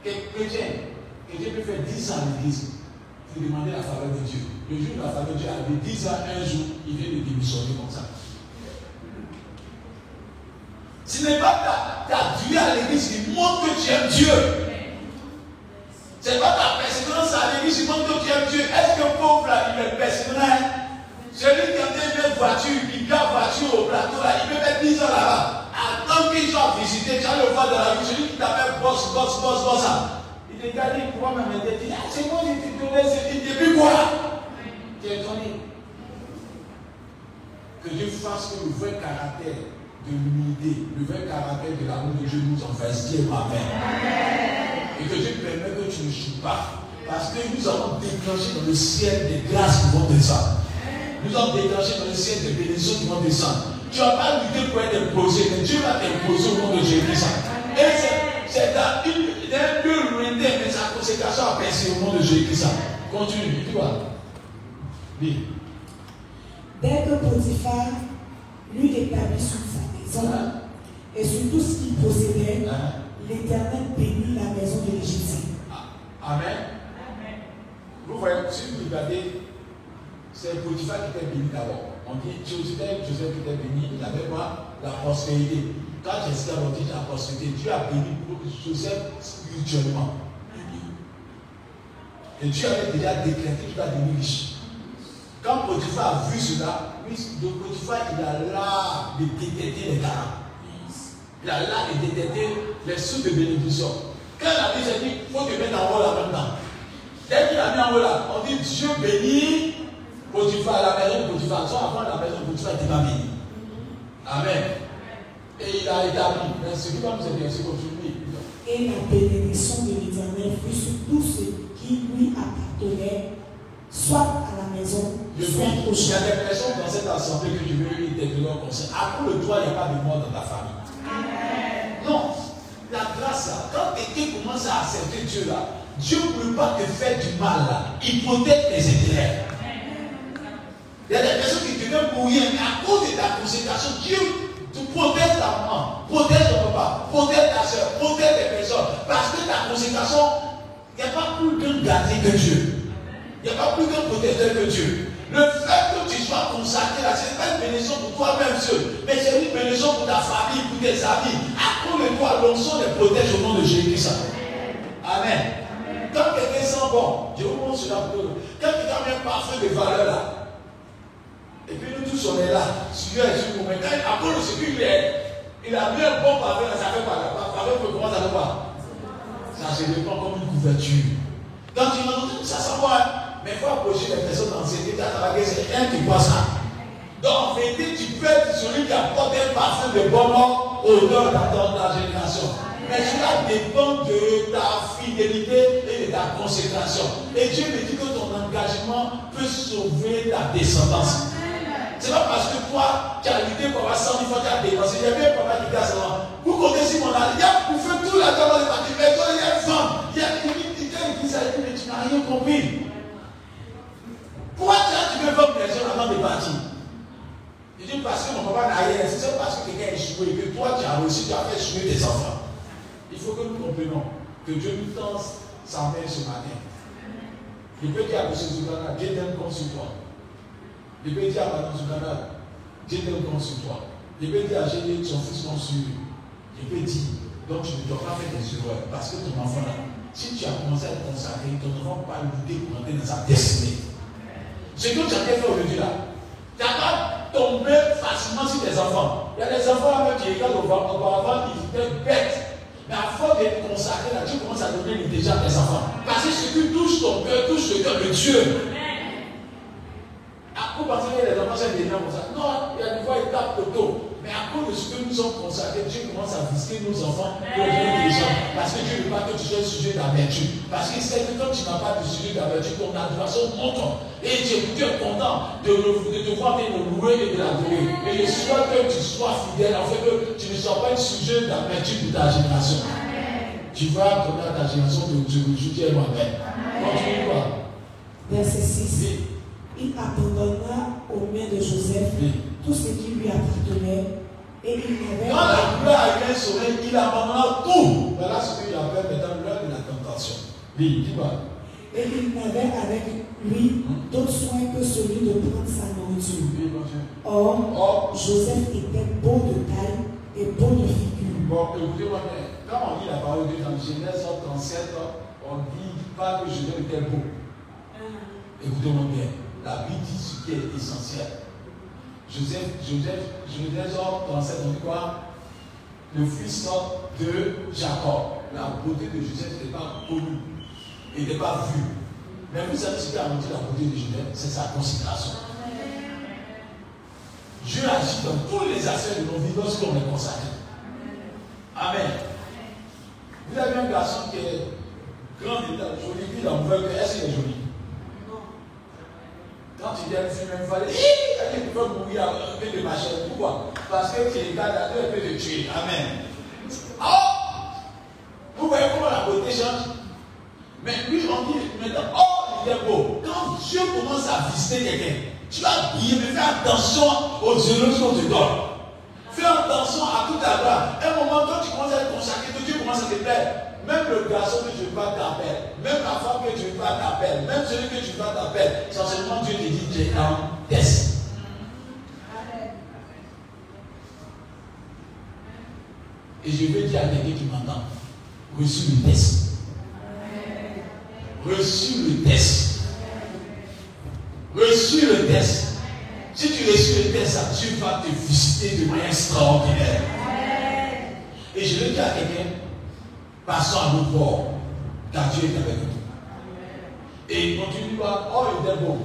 Quel chrétien, chrétien peut faire 10 ans à l'église, il demandait la faveur de Dieu. Le jour où la faveur de Dieu avait 10 ans, un jour, il vient de démissionner comme ça. Ce n'est pas ta, ta vie à l'église qui montre que tu aimes Dieu. Ce n'est pas ta persévérance à l'église qui montre que tu aimes Dieu. Est-ce qu'un pauvre là, il est persévérant? Celui qui a une voiture, qui garde voiture au plateau là, il peut mettre 10 ans là-bas. Attends qu'il soit visité, tu vas le voir dans la vie. Celui qui t'appelle boss, boss, boss, boss. Il te garde, il pourra même dire, ah, c'est moi qui t'ai donné ce dit, depuis quoi? Tu es étonné. Que Dieu fasse que le vrai caractère de l'unité, le vrai caractère de l'amour de Dieu nous en fasse dire Amen. Et que Dieu permet que tu ne joues pas. Parce que nous avons déclenché dans le ciel des grâces qui vont descendre. Nous avons déclenché dans le ciel des bénédictions qui vont descendre. Tu n'as pas lutté pour être imposé, mais Dieu va t'imposer au nom de Jésus. Et c'est d'un peu lointain, mais sa conséquence a percé au nom de Jésus-Christ. Continue, tu vois. Oui. Dès que Potiphar lui établit sur sa maison hein? et sur tout ce qu'il possédait, hein? l'Éternel bénit la maison de l'Égyptien. Ah, Amen. Amen. Vous voyez, si vous regardez, c'est Potiphar qui était béni d'abord. On dit Joseph, Joseph qui était béni, il avait quoi? La prospérité. Quand Jessica a dit la prospérité, Dieu a béni Joseph spirituellement. Et Dieu avait déjà décrété qu'il va devenir riche. Quand Potiphar a vu cela, lui, Potiphar, il a l'art de détecter les talents. Il a là et détecté les sous de bénédiction. Quand la Bible dit, il faut te mettre en haut là maintenant. Dès qu'il a mis en haut là, on dit Dieu bénit Potiphar, la maison de Potiphar. Soit avant la maison de Potiphar n'était pas béni. Amen. Et il a établi. Mais ce qui va nous continuer. Et la bénédiction de l'éternel fut sur tout ce qui lui appartenait, soit à la maison, soit au Il y a des personnes dans cette assemblée que je veux intégrer leur conseil. Après le toi, il n'y a pas de mort dans ta famille. Non, la grâce là, quand quelqu'un commence à accepter Dieu là, Dieu ne peut pas te faire du mal là. Il protège tes intérêts. Il y a des personnes qui deviennent mourir, mais à cause de ta consécration, Dieu tu protèges ta maman, protège ton papa, protège ta soeur, protège tes personnes. Parce que ta consécration, il n'y a pas plus qu'un gardien que Dieu. Il n'y a pas plus qu'un protecteur que Dieu. Le fait que tu sois consacré là, ce n'est pas une bénédiction pour toi-même seul, mais c'est une bénédiction pour ta famille, pour tes amis. À cause de toi, l'onction les protège au nom de Jésus-Christ. Amen. Quand quelqu'un sent bon, je vous montre cela pour Quand quelqu'un met un parfum de valeur là, et puis nous tous on est là, sur nous. Mais quand Apollo, c'est qu'il est, il a mis un bon parfum, ça fait pas. Parfum peut comment ça fait Ça se répand comme une couverture. Quand tu m'as dit, ça bon, hein? mais il faut approcher les personnes dans cette état, ça va c'est rien qui passe ça. Donc en vérité, tu peux être celui qui apporte un parfum de bon au nom de ta génération. Mais cela dépend de ta fidélité et de ta consécration. Et Dieu me dit que ton engagement peut sauver ta descendance. C'est pas parce que toi, tu as lutté pour avoir 100 000 fois, tu as dépensé. Avait un papa qui dit à vous connaissez mon âge, il y a pour faire tout la table de partir, mais toi, il y a une femme, il y a une unité, qui ça, mais tu n'as rien compris. Pourquoi tu veux faire personne avant de partir? Il dit parce que mon papa n'a rien, c'est parce que quelqu'un a échoué, que toi, tu as réussi, tu as fait échouer tes enfants. Il faut que nous comprenions que Dieu nous tend sa main ce matin. Il peut dire à M. Zoukana, Dieu t'aime comme sur toi. Il peut dire à Madame Zoukana, Dieu t'aime comme sur toi. Il peut dire à Génie, son fils comme sur lui. Il peut dire, donc tu ne dois pas faire des erreurs. Parce que ton enfant là, si tu as commencé à te consacrer, ton enfant va pas lutter pour entrer dans sa destinée. Ce que tu as fait aujourd'hui là, tu n'as pas tombé facilement sur tes enfants. Il y a des enfants là qui regardent auparavant, ils étaient bêtes. Mais à force d'être consacré là, tu commences à donner déjà à tes enfants. Parce que ce qui touche ton cœur, touche le cœur de Dieu. Vous pensez que les enfants sont des comme ça Non, il y a des fois, ils tapent le dos. Mais à cause de ce que nous sommes consacrés, Dieu commence à visiter nos enfants pour les gens. Parce que Dieu ne veut pas que tu sois sujet d'amertume. Parce qu'il sait que quand tu n'as pas de sujet d'amertume, ton adoration monte. Et Dieu, est content de, te voir de louer et de l'adorer. Et je souhaite que tu sois fidèle, en fait, que tu ne sois pas un sujet d'amertume pour ta génération. Tu vas donner à ta génération de Dieu. Je dis moi-même. Continue quoi Verset 6 il abandonna aux mains de Joseph tout ce qui lui appartenait et il n'avait Quand la gloire a un soleil, il abandonna tout. Voilà ce qu'il appelle maintenant l'heure de la tentation. Oui, dis-moi. Et il n'avait avec lui d'autres soins que celui de prendre sa nourriture. Or, Joseph était beau de taille et beau de figure. Bon, écoutez-moi bien. Quand on lit la parole de Dieu dans Genèse 37, on dit pas que Joseph était beau. Ah. Écoutez-moi bien la Bible dit ce qui est essentiel. Joseph, Joseph, Joseph, dans cette quoi Le fils de Jacob. La beauté de Joseph n'était pas connue. Il n'était pas vue. Mais vous savez ce qui a montré la beauté de Joseph? C'est sa considération. Dieu agit dans tous les aspects de nos vies lorsqu'on est consacré. Amen. Vous avez un garçon qui est grand joli, puis la nouvelle, est-ce qu'il est joli? Quand tu viens fumer, il fallait, tu peux mourir avec de machin. Pourquoi Parce que tu es gars Dieu peut te tuer. Amen. Oh Vous voyez comment la beauté change? Mais lui, on dit maintenant, oh, il est beau. Quand Dieu commence à visiter quelqu'un, tu vas briller, mais fais attention aux yeux qu'on te donne. Fais attention à tout à l'heure. Un moment, quand tu commences à être consacré, Dieu commence à te plaire. Même le garçon que tu vas t'appeler, même la femme que tu vas t'appeler, même celui que tu vas t'appeler, seulement Dieu te dit tu es en test. Et je veux dire à quelqu'un qui m'entend, reçu le test. Reçu le test. Reçu le test. Si tu reçus le test, tu vas te visiter de manière extraordinaire. Et je le dis à quelqu'un, passons à l'autre bord, car Dieu est avec nous. Et il continue pas, oh, il était bon.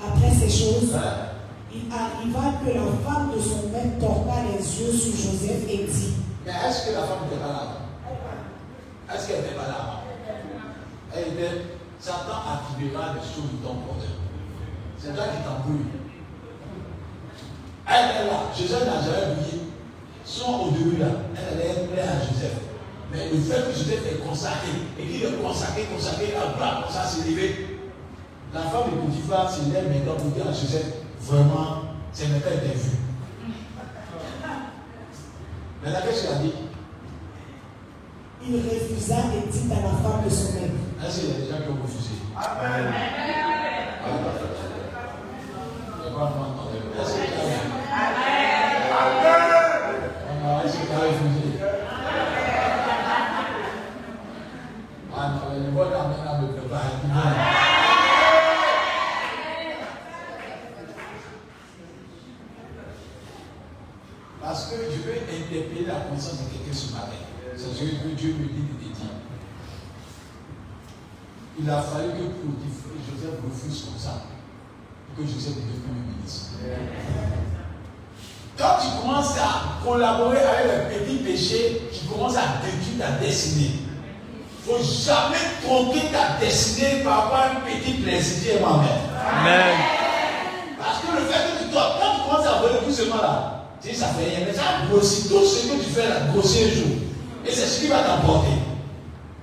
Après ces choses, hein? il arriva que la femme de son maître porta les yeux sur Joseph et dit Mais est-ce que la femme n'était pas là Est-ce qu'elle n'était pas là Elle était Satan activera les choses de ton bonheur. C'est là qui t'embrouille. Elle est là. Joseph n'a jamais oublié. Son au début là, elle est prête à Joseph. Mais le fait que Joseph est consacré et qu'il est consacré, consacré, la gloire comme ça s'est levé. La femme de Potiphar se lève maintenant pour dire à Joseph, vraiment, c'est maintenant été vu. Mais là, qu'est-ce qu'il a dit Il refusa et dit à la femme de son maître. Est-ce qu'il y a des gens qui ont refusé Amen. Y a Amen. Est-ce qu'il y a refusé Ah non, le bon amen à me préparer. Parce que je veux interpeller la conscience de quelqu'un ce matin. C'est ce que Dieu me dit de dire. Il a fallu que Joseph refuse comme ça pour que Joseph devienne ministre. Quand tu commences à collaborer avec les petits péchés, tu commences à détruire ta destinée. Il ne faut jamais tromper ta destinée par rapport à un petit plaisir, Amen. Amen. Parce que le fait que tu dois, quand tu commences à voler tout ce là, tu sais, ça fait rien. Mais ça grossit. Tout ce que tu fais là, grossit un jour. Et c'est ce qui va t'emporter.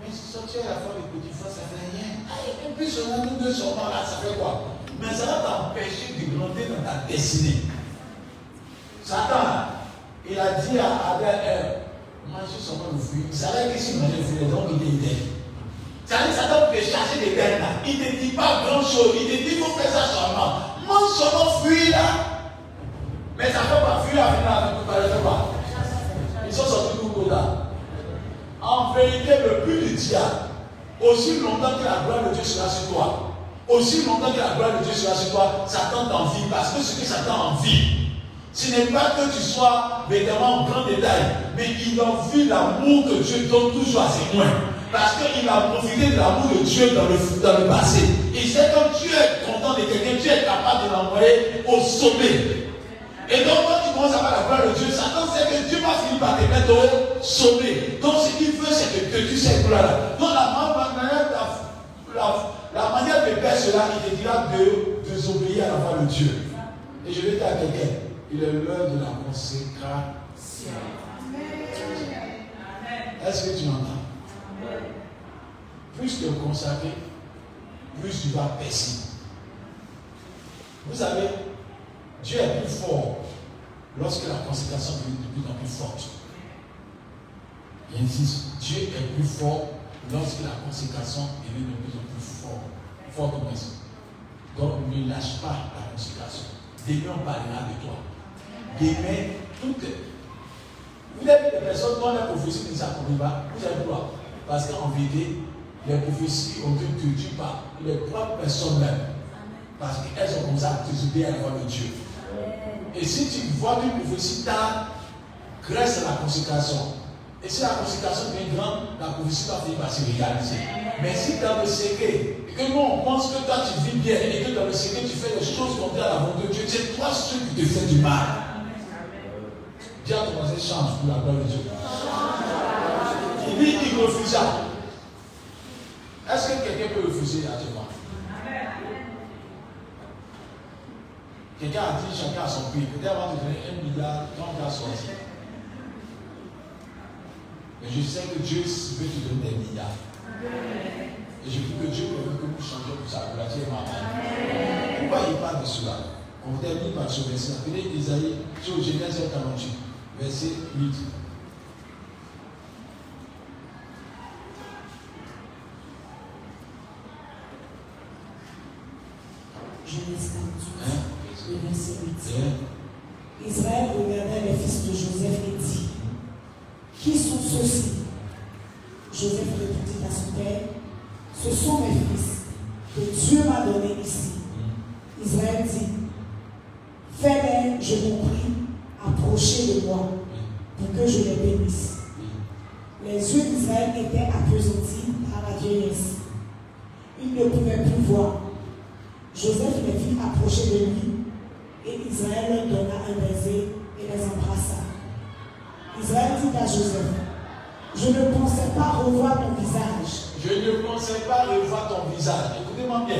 Mais à la fin de petit frère, ça fait rien. Puis seulement, nous deux seulement là, ça fait quoi? Mais ça va t'empêcher de grandir dans ta destinée. Satan, il a dit à eh, mangez seulement le fruit. Il savait que si mangeait le fruit, donc il était C'est-à-dire Satan peut chercher des bêtes là. Il ne te dit pas grand chose. Il te dit, il faut ça seulement. Mange seulement fruit là. Mais ça ne fait pas fuir avec la ne fait pas. Ils sont sortis du là. En vérité, le but du diable, aussi longtemps que la gloire de Dieu sera sur toi, aussi longtemps que la gloire de Dieu sera sur toi, Satan t'envie. Parce que ce que Satan envie, ce n'est pas que tu sois vêtement en grand détail, mais il envie l'amour que Dieu donne toujours à ses moins. Parce qu'il a profité de l'amour de Dieu dans le, dans le passé. Il sait que Dieu est content de quelqu'un, tu es capable de l'envoyer au sommet. Et donc, quand tu commences à voir la gloire de Dieu, Satan sait que Dieu va finir par te mettre au sommet. Donc, ce qu'il veut, c'est que tu cette gloire-là. Donc, la manière, la, la manière de faire cela, il te dira de désobéir à la voix de Dieu. Et je vais dire à quelqu'un, il est l'heure de la consécration. Est-ce que tu entends Plus tu es consacré, plus tu vas percer. Vous savez, Dieu est plus fort lorsque la consécration devient de plus en plus forte. J'insiste, Dieu est plus fort lorsque la consécration devient de plus en plus forte. Forte Donc ne lâche pas la consécration. Demain, on parlera de toi. Demain, toutes. Vous avez des personnes dont les prophéties ne s'accomplissent pas. Vous savez pourquoi Parce qu'en vérité, les prophéties ont été tuées par les propres personnes même. Parce qu'elles sont comme ça, tu à la de Dieu. Et si tu vois une prophétie tard, grâce à la consécration. Et si la consécration devient grande, la prophétie va finir par se réaliser. Mais si dans le secret, et que nous on pense que toi tu vis bien, et que dans le secret tu fais des choses contraires à la volonté de Dieu, c'est toi celui qui te fait du mal. À ton voisin, change pour la gloire de Dieu. Il dit, il refusa. Est-ce que quelqu'un peut refuser à Dieu Quelqu'un a dit chacun a son prix. Peut-être avant de donner un milliard, quand on a sorti. Mais je sais que Dieu veut te donner des milliards. Et je prie que Dieu permette que nous changions pour sa gloire. Pourquoi il parle de cela? On termine par ce verset. Appelez Isaïe sur Genèse 48, verset 8. Genèse 48. Verset 8. Israël regarda les fils de Joseph et dit Qui sont ceux-ci? Joseph répondit à son père Ce sont mes fils que Dieu m'a donnés ici. Israël dit Fais-les, je vous prie, approchez de moi. pour que je les bénisse. Les yeux d'Israël étaient appesantis par la vieillesse. Il ne pouvait plus voir. Joseph les vit approcher de lui Israël dit à Joseph, je ne pensais pas revoir ton visage. Je ne pensais pas revoir ton visage. Écoutez-moi bien.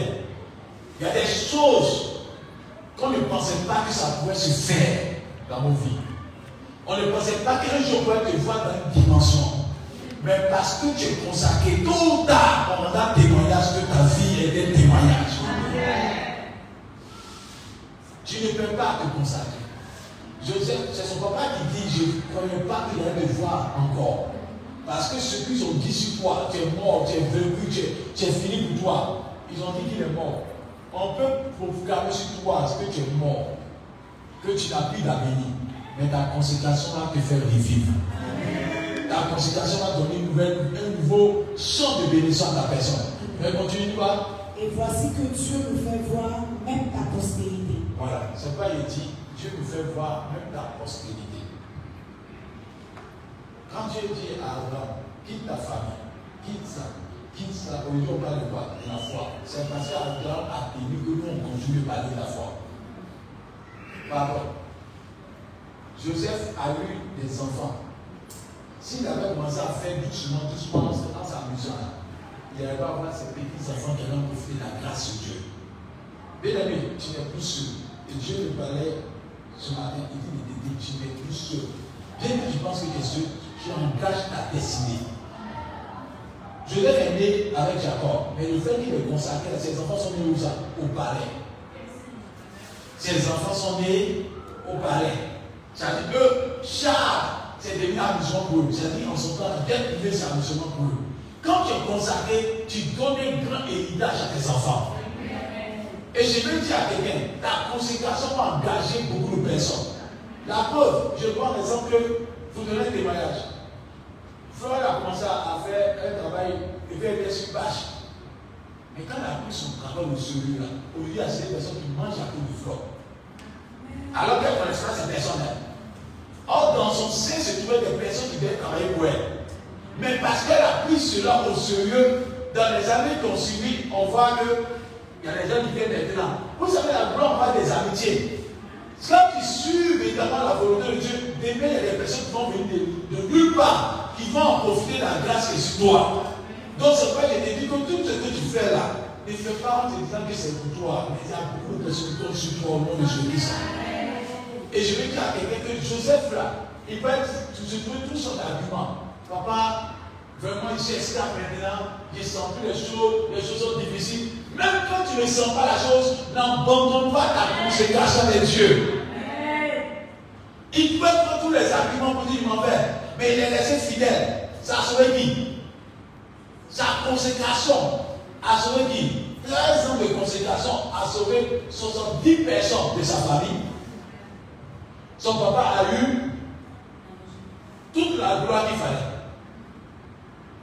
Il y a des choses qu'on ne pensait pas que ça pouvait se faire dans nos vies. On ne pensait pas qu'un jour on pourrait te voir dans une dimension. Mais parce que tu es consacré, tôt ou tard, on rendra témoignage que ta vie est un témoignage. Tu ne peux pas te consacrer. Joseph, c'est son papa qui dit, je ne connais pas qu'il allait me voir encore. Parce que ceux qui ont dit sur toi, tu es mort, tu es vaincu, tu es, fini pour toi, ils ont dit qu'il est mort. On peut proclamer sur toi que tu es mort, que tu n'as plus d'avenir, mais ta consécration va te faire revivre. Ta consécration va donner une nouvelle, un nouveau champ de bénédiction à ta personne. Mais continue toi. Et voici que Dieu nous fait voir même ta postérité. Voilà, c'est pas il dit, Dieu nous fait voir même ta postérité. Quand Dieu dit à Abraham, quitte ta famille, quitte ça, quitte ça, aujourd'hui on parle de quoi? La foi. C'est parce qu'Abraham a tenu que nous on continue de parler de la foi. Pardon. Joseph a eu des enfants. S'il avait commencé à faire doucement, doucement, en s'amusant, il n'allait pas avoir ses petits-enfants qui allaient profiter de la grâce de Dieu. Bien aimé, tu n'es plus sûr. Et Dieu me parlait ce matin, il dit, tu n'es plus sûr. Bien que tu penses que tu es sûr, tu engages ta destinée. Joseph est né avec Jacob, mais le fait qu'il est consacré, ses enfants sont nés Au palais. Ses enfants sont nés au palais. Ça veut dire que Charles, c'est devenu amusement pour eux. C'est-à-dire en son temps, dès qu'il c'est amusement pour eux. Quand tu es consacré, tu donnes un grand héritage à tes enfants. Et je veux dire à quelqu'un, ta consécration va engager beaucoup de personnes. La preuve, je prends l'exemple que vous donnez un témoignage. Florent a commencé à faire un travail, il bien sur bâche. Mais quand il a pris son travail au sérieux, là, au lieu de ces personnes qui mangent à cause du flore. Alors qu'elle ne connaissent pas ces personnes-là. Or, dans son sein se trouvaient des personnes qui devaient travailler pour elle. Mais parce qu'elle a pris cela au sérieux, dans les années qui ont suivi, on voit qu'il y a des gens qui viennent maintenant. Vous savez, la gloire, parle des amitiés. Quand tu suis évidemment la volonté de Dieu, demain, il y a des personnes qui vont venir de, nulle part, qui vont en profiter de la grâce qui est sur toi. Donc, c'est pourquoi je te dis que tout ce que tu fais là, ne fais pas en te disant que c'est pour toi, mais il y a beaucoup de personnes qui tombent sur toi au nom de Jésus. Et je vais dire à quelqu'un que Joseph là, il va se trouves tout son argument. Papa, vraiment, il s'escape maintenant, il sent plus les choses, les choses sont difficiles. Même quand tu ne sens pas la chose, n'abandonne pas ta consécration des dieux. Il peut prendre tous les arguments pour dire m'en vais, mais il est laissé fidèle. Ça a sauvé qui? Sa consécration a sauvé qui? 13 ans de consécration a sauvé 70 personnes de sa famille. Son papa a eu toute la gloire qu'il fallait.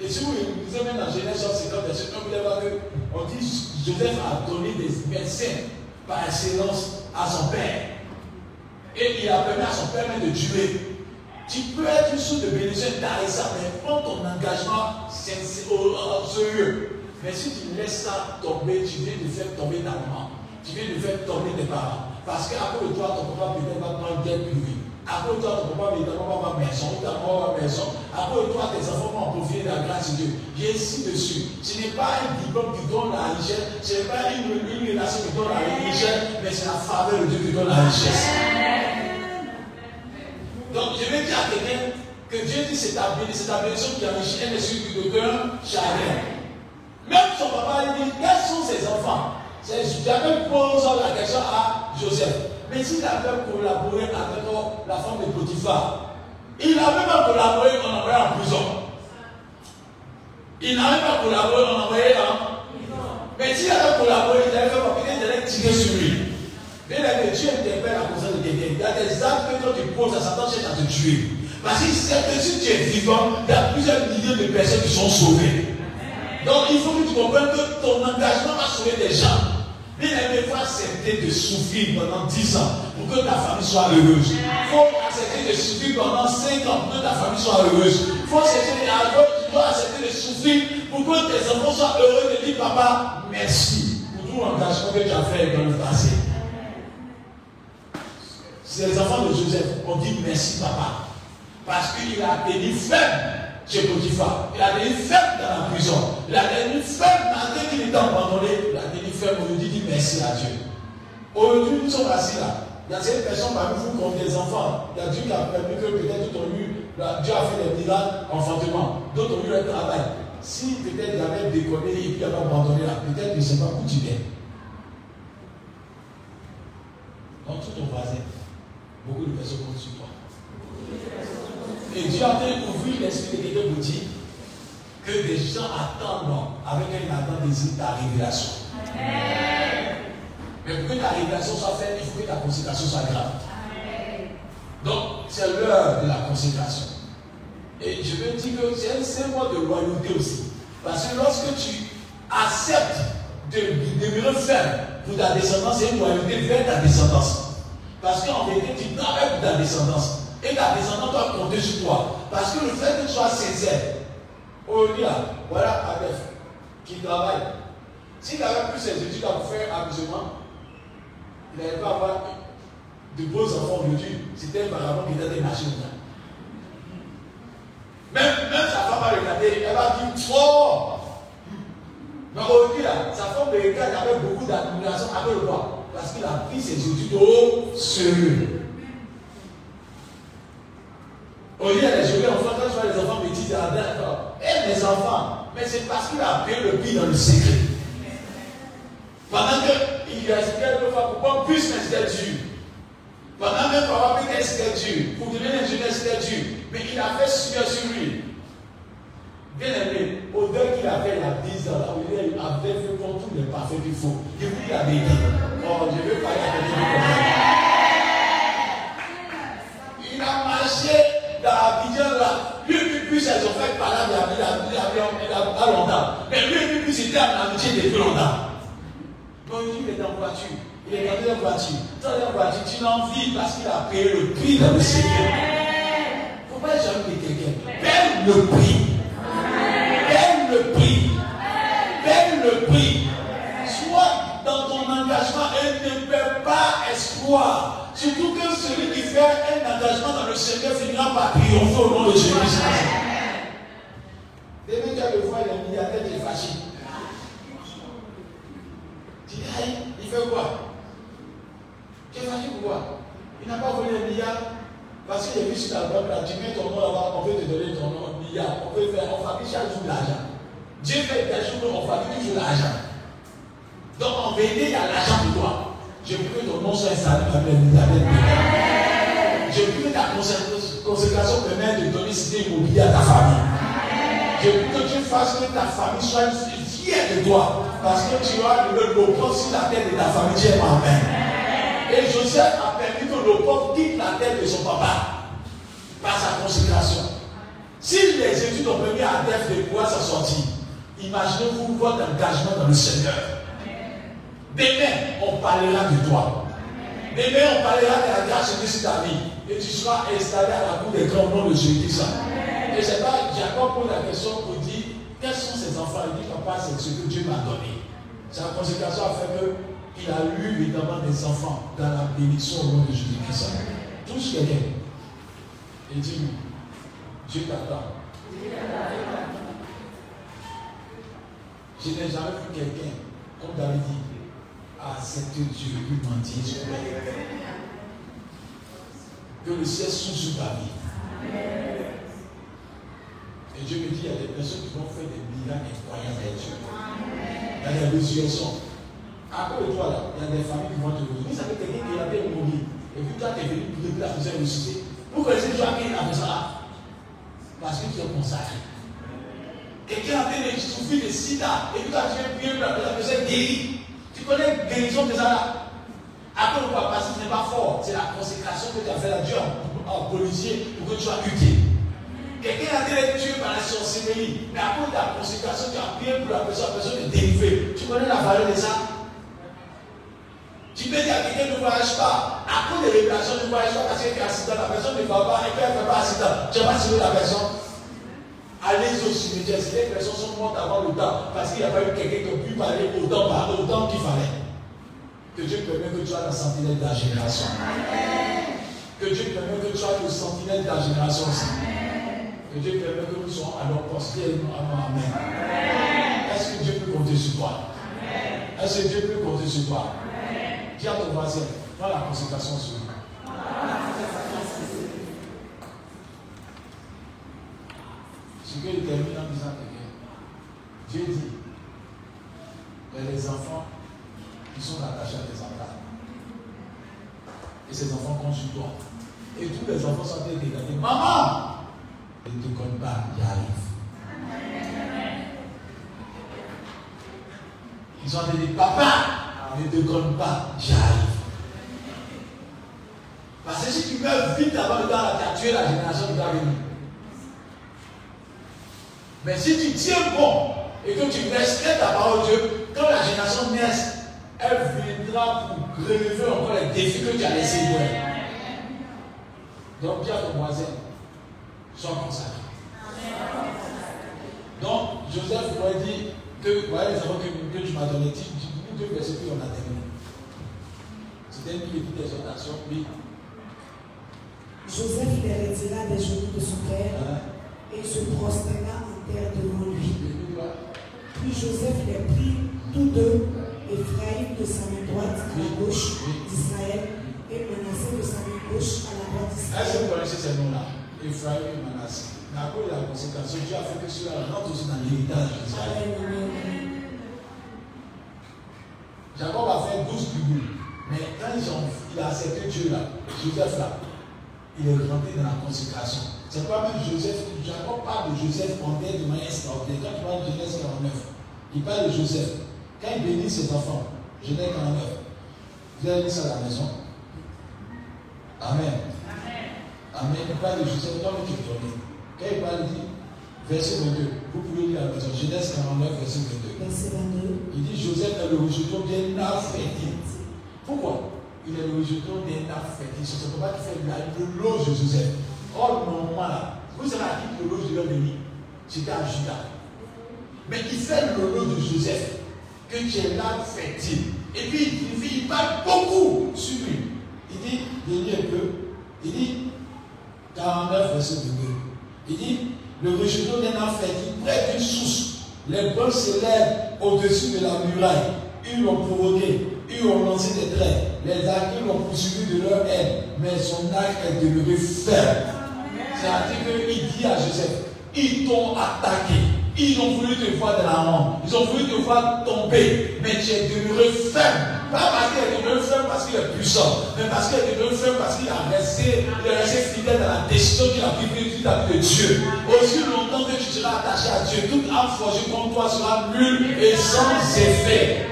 Et si vous lisez même dans Genèse 50, verset 1, vous allez voir qu'on dit Joseph a donné des médecins par excellence à son père. Et il a permis à son père de tuer. Tu peux être une source de bénédiction ça, mais prends ton engagement au sérieux. Mais si tu laisses ça tomber, tu viens de faire tomber ta maman. Tu viens de faire tomber tes parents. Parce de toi, ton papa peut-être va prendre bien plus vite. De toi, ton papa évidemment va maison, ta maman va maison. De toi, tes enfants vont profiter de la grâce de Dieu. Ainsi dessus. Ce n'est pas un diplôme qui donne la richesse, ce n'est pas une, relation qui donne la richesse, mais c'est la faveur de Dieu qui donne la richesse. Donc je vais dire à quelqu'un que Dieu dit c'est ta bénédiction qui enrichit un esprit de cœur chagrin. Même son papa il dit quels sont ses enfants? J'avais posé la question à Joseph. Mais s'il avait collaboré avec la femme de Potiphar, il n'avait pas collaboré, on envoyé en prison. Il n'avait pas collaboré, on envoyé en prison. Mais s'il avait collaboré, il avait fait papier, il allait tirer sur lui. Mais là, Dieu interpelle à cause de quelqu'un. Il y a des actes que quand tu poses Satan, cherche à te tuer. Parce que si tu es vivant, il y a plusieurs milliers de personnes qui sont sauvées. Donc il faut que tu comprennes que ton engagement va sauver des gens. Bien aimé, il faut accepter de souffrir pendant 10 ans pour que ta famille soit heureuse. Il faut accepter de souffrir pendant 5 ans pour que ta famille soit heureuse. Il faut accepter, tu dois accepter de souffrir pour que tes enfants soient heureux de dire Papa, merci pour tout l'engagement que tu as fait dans le passé. C'est les enfants de Joseph ont dit merci papa. Parce qu'il a tenu ferme chez Potiphar. Il a tenu ferme dans la prison. Il a tenu ferme malgré qu'il était abandonné. Il aujourd'hui merci à Dieu. Aujourd'hui, nous sommes assis là. Il y a cette personne parmi vous qui ont des enfants. Il y a Dieu qui a permis que peut-être tout ont eu, Dieu a fait des miracles enfantement. D'autres ont eu un travail. Si peut-être il avait déconné et puis il avait abandonné là, peut-être ne sais pas où tu viens. Donc tout ton voisin, beaucoup de personnes comptent sur toi. Et Dieu a fait ouvrir l'esprit de quelqu'un pour dire que des gens attendent avec un ardent désir ta révélation. Mais pour que ta révélation soit faite, il faut que ta consécration soit grave. Donc, c'est l'heure de la consécration. Et je veux dire que c'est un symbole de loyauté aussi. Parce que lorsque tu acceptes de demeurer ferme pour ta descendance, c'est une loyauté vers ta descendance. Parce qu'en vérité, tu travailles pour ta descendance. Et ta descendance doit compter sur toi. Parce que le fait que tu sois sincère, au là, voilà Adef, qui travaille. S'il avait plus ses études à faire amusement, il n'allait pas avoir de beaux enfants aujourd'hui. C'était un vagabond qui était des machines. Même, même sa femme va regarder, elle va dire trop. Mais aujourd'hui, là, sa femme de regarde avait beaucoup d'admiration avec le roi. Parce qu'il a pris ses études au sérieux. Aujourd'hui, il y a des jolis enfants, quand tu vois les enfants petits, d'accord. Et les enfants, mais c'est parce qu'il a pris le pied dans le secret. Pendant qu'il expliquait deux fois pourquoi on puisse dur. Pendant pour avoir pris c'était dur. Pour devenir ingénieur, dur. Mais il a fait super sur lui. Bien aimé, au-delà qu'il avait la 10 ans, là il avait fait pour tous les parfaits qu'il faut. Il vous dit, oh, je ne veux pas aller Il a marché dans la vision là. Lui et puis, elles ont fait par là, il a, longtemps. Mais lui et puis, c'était en amitié depuis longtemps. Donc, il est en voiture. Il est dans une voiture. Dans une voiture, tu l'as envie parce qu'il a payé le prix dans le Seigneur. Il ne faut pas jamais dire quelqu'un. Paye le prix le prix. Paye le prix. Sois dans ton engagement et ne perds pas espoir. Surtout que celui qui fait un engagement dans le Seigneur finira par triompher au nom de Jésus-Christ. Demain, tu as le voir, le milliardaire, tu es fâché. Tu il fait quoi? Tu es fâché pourquoi Il n'a pas volé un milliard parce qu'il a vu sur ta banque là, tu mets ton nom là-bas, on veut te donner ton nom, milliard. On veut faire, on fabrique chaque jour l'argent. Dieu fait des choses, on fabrique toujours l'argent. Donc en vérité, il y a l'argent pour toi. Je veux que ton nom soit installé Elisabeth. Je veux que ta consécration permette de donner cité immobilier à ta famille. Je veux que Dieu fasse que ta famille soit fière de toi? Parce que tu as le lopon sur la tête de ta famille, tu es ma mère. Et Joseph a permis que pauvre quitte la tête de son papa par sa consécration. Si les études ont permis à Def de pouvoir s'en sortir, Imaginez-vous votre engagement dans le Seigneur. Demain, on parlera de toi. Demain, on parlera de la grâce de ta vie. Et tu seras installé à la cour des grands noms de Jésus. Et c'est pas, Jacob pose la question pour quels sont ses enfants? Il dit, papa, c'est ce que Dieu m'a donné. Sa conséquence a fait qu'il a eu évidemment des enfants dans la bénédiction au nom de Jésus-Christ. Tous quelqu'un. Et dis-lui, Dieu t'attend. Je n'ai jamais vu quelqu'un, comme David dit, accepter Dieu lui mentir Que le ciel s'ouvre sur ta vie. Et Dieu me dit, il y a des personnes qui vont faire des miracles incroyables avec Dieu. Il y a des résurrections. Après toi, là, il y a des familles qui vont te rejoindre. Vous savez, quelqu'un qui a été mourir. Et puis toi, tu es venu pour la personne ressusciter. Vous connaissez déjà qui a fait ça? Parce que tu es consacré. Quelqu'un a fait de sida et puis tu as prié pour la personne guérie. Tu connais guérison de ça là? Après, on va passer, ce n'est pas fort. C'est la consécration que tu as fait à Dieu en, policier pour que tu sois utile. Quelqu'un a été tué par la sorcellerie. Mais après ta consécration, tu as prié pour la personne, la personne est délivrée. Tu connais la valeur de ça? Tu peux dire à quelqu'un ne voyage pas. À cause des révélations, ne voyage pas parce qu'il fait accident. La personne ne va pas et qu'elle ne fait pas accident. Tu vas pas suivre la personne. Allez au cimetière. Les personnes sont mortes avant le temps parce qu'il n'y a pas eu quelqu'un qui a pu parler autant, par autant qu'il fallait. Que Dieu permette que tu sois la sentinelle de la génération. Que Dieu permette que tu sois le sentinelle de la génération aussi. Que Dieu permette que nous soyons à leur poste. Amen. Est-ce que Dieu peut compter sur toi? Est-ce que Dieu peut compter sur toi? Dis à ton voisin, prends la consécration sur lui. Ce qu'il termine en disant que Dieu dit, mais les enfants qui sont attachés à tes enfants, et ces enfants comptent sur toi. Et tous les enfants sont en train de regarder, maman, ne te connais pas, j'arrive. Ils ont dit, papa, ne déconne pas, j'arrive. Parce que si tu meurs vite avant le temps, tu as tué la génération qui va venir. Mais si tu tiens bon et que tu respectes ta parole de Dieu, quand la génération naisse, elle viendra pour relever encore les défis que tu as laissés hier. Donc dis à ton voisin, sois consacré. Donc Joseph pourrait dire que, voilà les enfants que, que tu m'as donné, deux versets puis on a terminé. C'était une petite exhortation, oui. Joseph les retira des genoux de son père hein? et se prosterna en terre devant lui. Puis Joseph les prit tous deux, Ephraim de sa main droite à la gauche d'Israël et Manassé de sa main gauche à la droite d'Israël. Est-ce que vous connaissez ces noms-là? Ephraim et Manassé. Mais à cause de la conséquence, Dieu a fait que cela rentre aussi dans l'héritage d'Israël. Jacob a fait 12 tribus. Mais quand ils ont, il a accepté Dieu là, Joseph là, il est rentré dans la consécration. C'est pas même Joseph, Jacob parle de Joseph en terre de manière extraordinaire. Quand tu parles de Genèse 49, il parle de Joseph. Quand il bénit ses enfants, Genèse 49, vous avez lu ça à la maison. Amen. Amen. Il parle de Joseph, toi qui es Quand il parle, il dit, verset 22. Vous pouvez lire la maison. Genèse 49, verset 22. Verset 22. Il dit Joseph est le rejeton d'un arbre fertile. Pourquoi? Il est le rejeton d'un arbre fertile. C'est ce pas qui fait le loge de Joseph. Or, normalement, là, vous savez à qui le loge de l'homme C'était à Judas. Mais il fait le loge de Joseph que tu es l'arbre fertile. Et puis, il, parle beaucoup sur lui. Il dit, il dit un peu, il dit 49, verset 22. Il dit, le rejeton d'un fertile près d'une source. Les bœufs s'élèvent au-dessus de la muraille. Ils l'ont provoqué. Ils ont lancé des traits. Les arcs l'ont poursuivi de leur haine. Mais son arc est demeuré ferme. C'est-à-dire qu'il dit à Joseph, ils t'ont attaqué. Ils ont voulu te voir dans la. Ils ont voulu te voir tomber. Mais tu es demeuré ferme. Pas parce qu'il est devenu ferme parce qu'il est puissant, mais parce qu'il est devenu ferme parce qu'il a resté, il fidèle dans la décision qu'il a prise vis-à-vis de Dieu. Aussi longtemps que tu seras attaché à Dieu, toute âme forgée contre toi sera nulle et sans effet.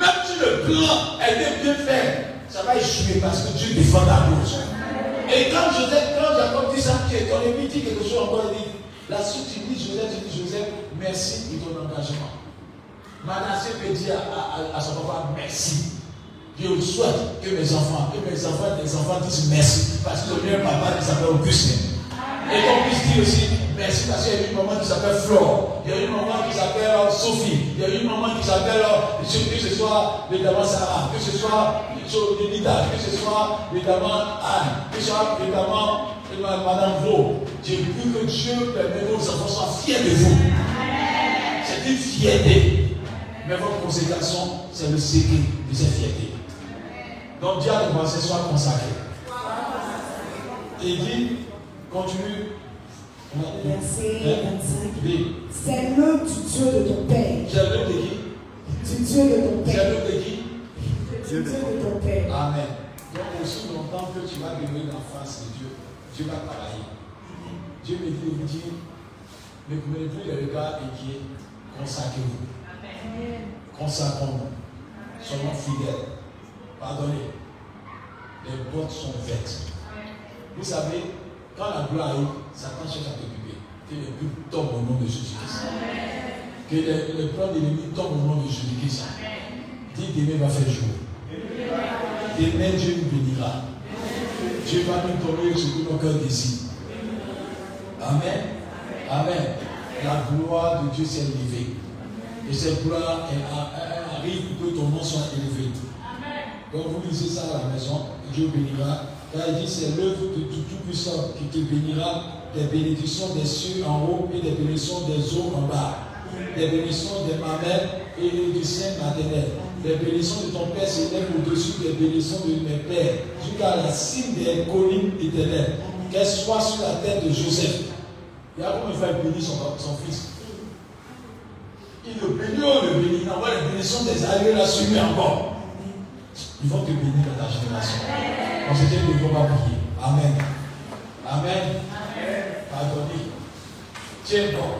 Même si le plan était bien fait, ça va échouer parce que Dieu défend ta cause. Et quand Joseph, quand Jacob dit ça, qui est ton ennemi dit quelque chose encore, il dit, la suite, il dit Joseph, il dit Joseph, merci de ton engagement. Manassé peut dire à, son papa merci. Je souhaite que mes enfants, que mes enfants, mes enfants disent merci. Parce que j'ai un papa qui s'appelle Augustin. Et qu'on puisse dire aussi merci parce qu'il y a une maman qui s'appelle Flore. Il y a une maman qui s'appelle Sophie. Il y a une maman qui s'appelle, euh, que ce soit évidemment Sarah, que ce soit Denita, que ce soit évidemment Anne, que ce soit évidemment Madame Vaux. J'ai vu que Dieu permet que vos enfants soient fiers de vous. C'est une fierté. Mais votre consécration, c'est le secret de cette fierté. Donc Dieu a demandé soit consacré. Et dit, continue. Verset 25. C'est l'œuvre du Dieu de ton Père. C'est l'œuvre de qui? Du Dieu de ton Père. C'est l'œuvre de qui? Du Dieu de ton Père. Amen. Donc aussi longtemps que tu vas demeurer en face de Dieu, Dieu va travailler. Dieu me dit, il dit, ne prenez plus les regards inquiets, consacrez-vous. Consacrons-nous. Soyons fidèles. Pardonnez. Les portes sont faites. Vous savez, quand la gloire arrive, Satan cherche à t'occuper. Que les buts tombent au nom de Jésus-Christ. Que les, plans de l'ennemi tombent au nom de Jésus-Christ. Dis demain va faire jour. Demain, Dieu nous bénira. Dieu va nous donner ce que nos cœurs désirent. Amen. Amen. La gloire de Dieu s'est élevée. Et cette gloire arrive que ton nom soit élevé. Donc vous lisez ça à la maison, Dieu bénira. Car il dit c'est l'œuvre de tout, puissant qui te bénira des bénédictions des cieux en haut et des bénédictions des eaux en bas. Des bénédictions des mamelles et du sein maternel. Les bénédictions de ton Père s'élèvent au-dessus des bénédictions de mes pères, jusqu'à la cime des collines éternelles. Qu'elles soient sur la tête de Joseph. Il comment il va bénir son, fils? Il le bénit, on le bénit. Il les bénédictions des alliés là sur encore. Ils vont te bénir dans ta génération. On se dit, vont pas prier. Amen. Amen. Pardonnez. Tiens bon.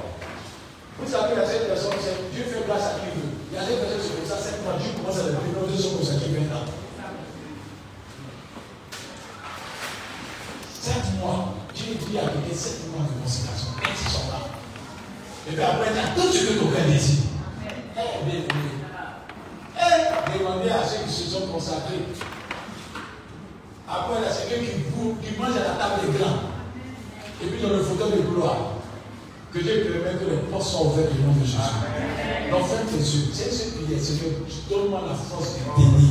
Vous savez, il y a cette personne, Dieu fait grâce à qui veut. Il y a cette personne, c'est comme ça, cette fois, Dieu commence à le bénir, deux sont viennent là. Sept mois. Dieu dit à quelqu'un sept mois de consécration. Et ils sont là. Et puis après, il y a tout ce que cœur désire. Eh, bien Eh, demandez à ceux qui se sont consacrés. Après, là, c'est quelqu'un qui, qui mange à la table des grands. Et puis dans le fauteuil de gloire. Que Dieu permette que les portes soient ouvertes au nom de Jésus. Donc, faites tes yeux. C'est ce prière. Seigneur, donne-moi la force de tenir.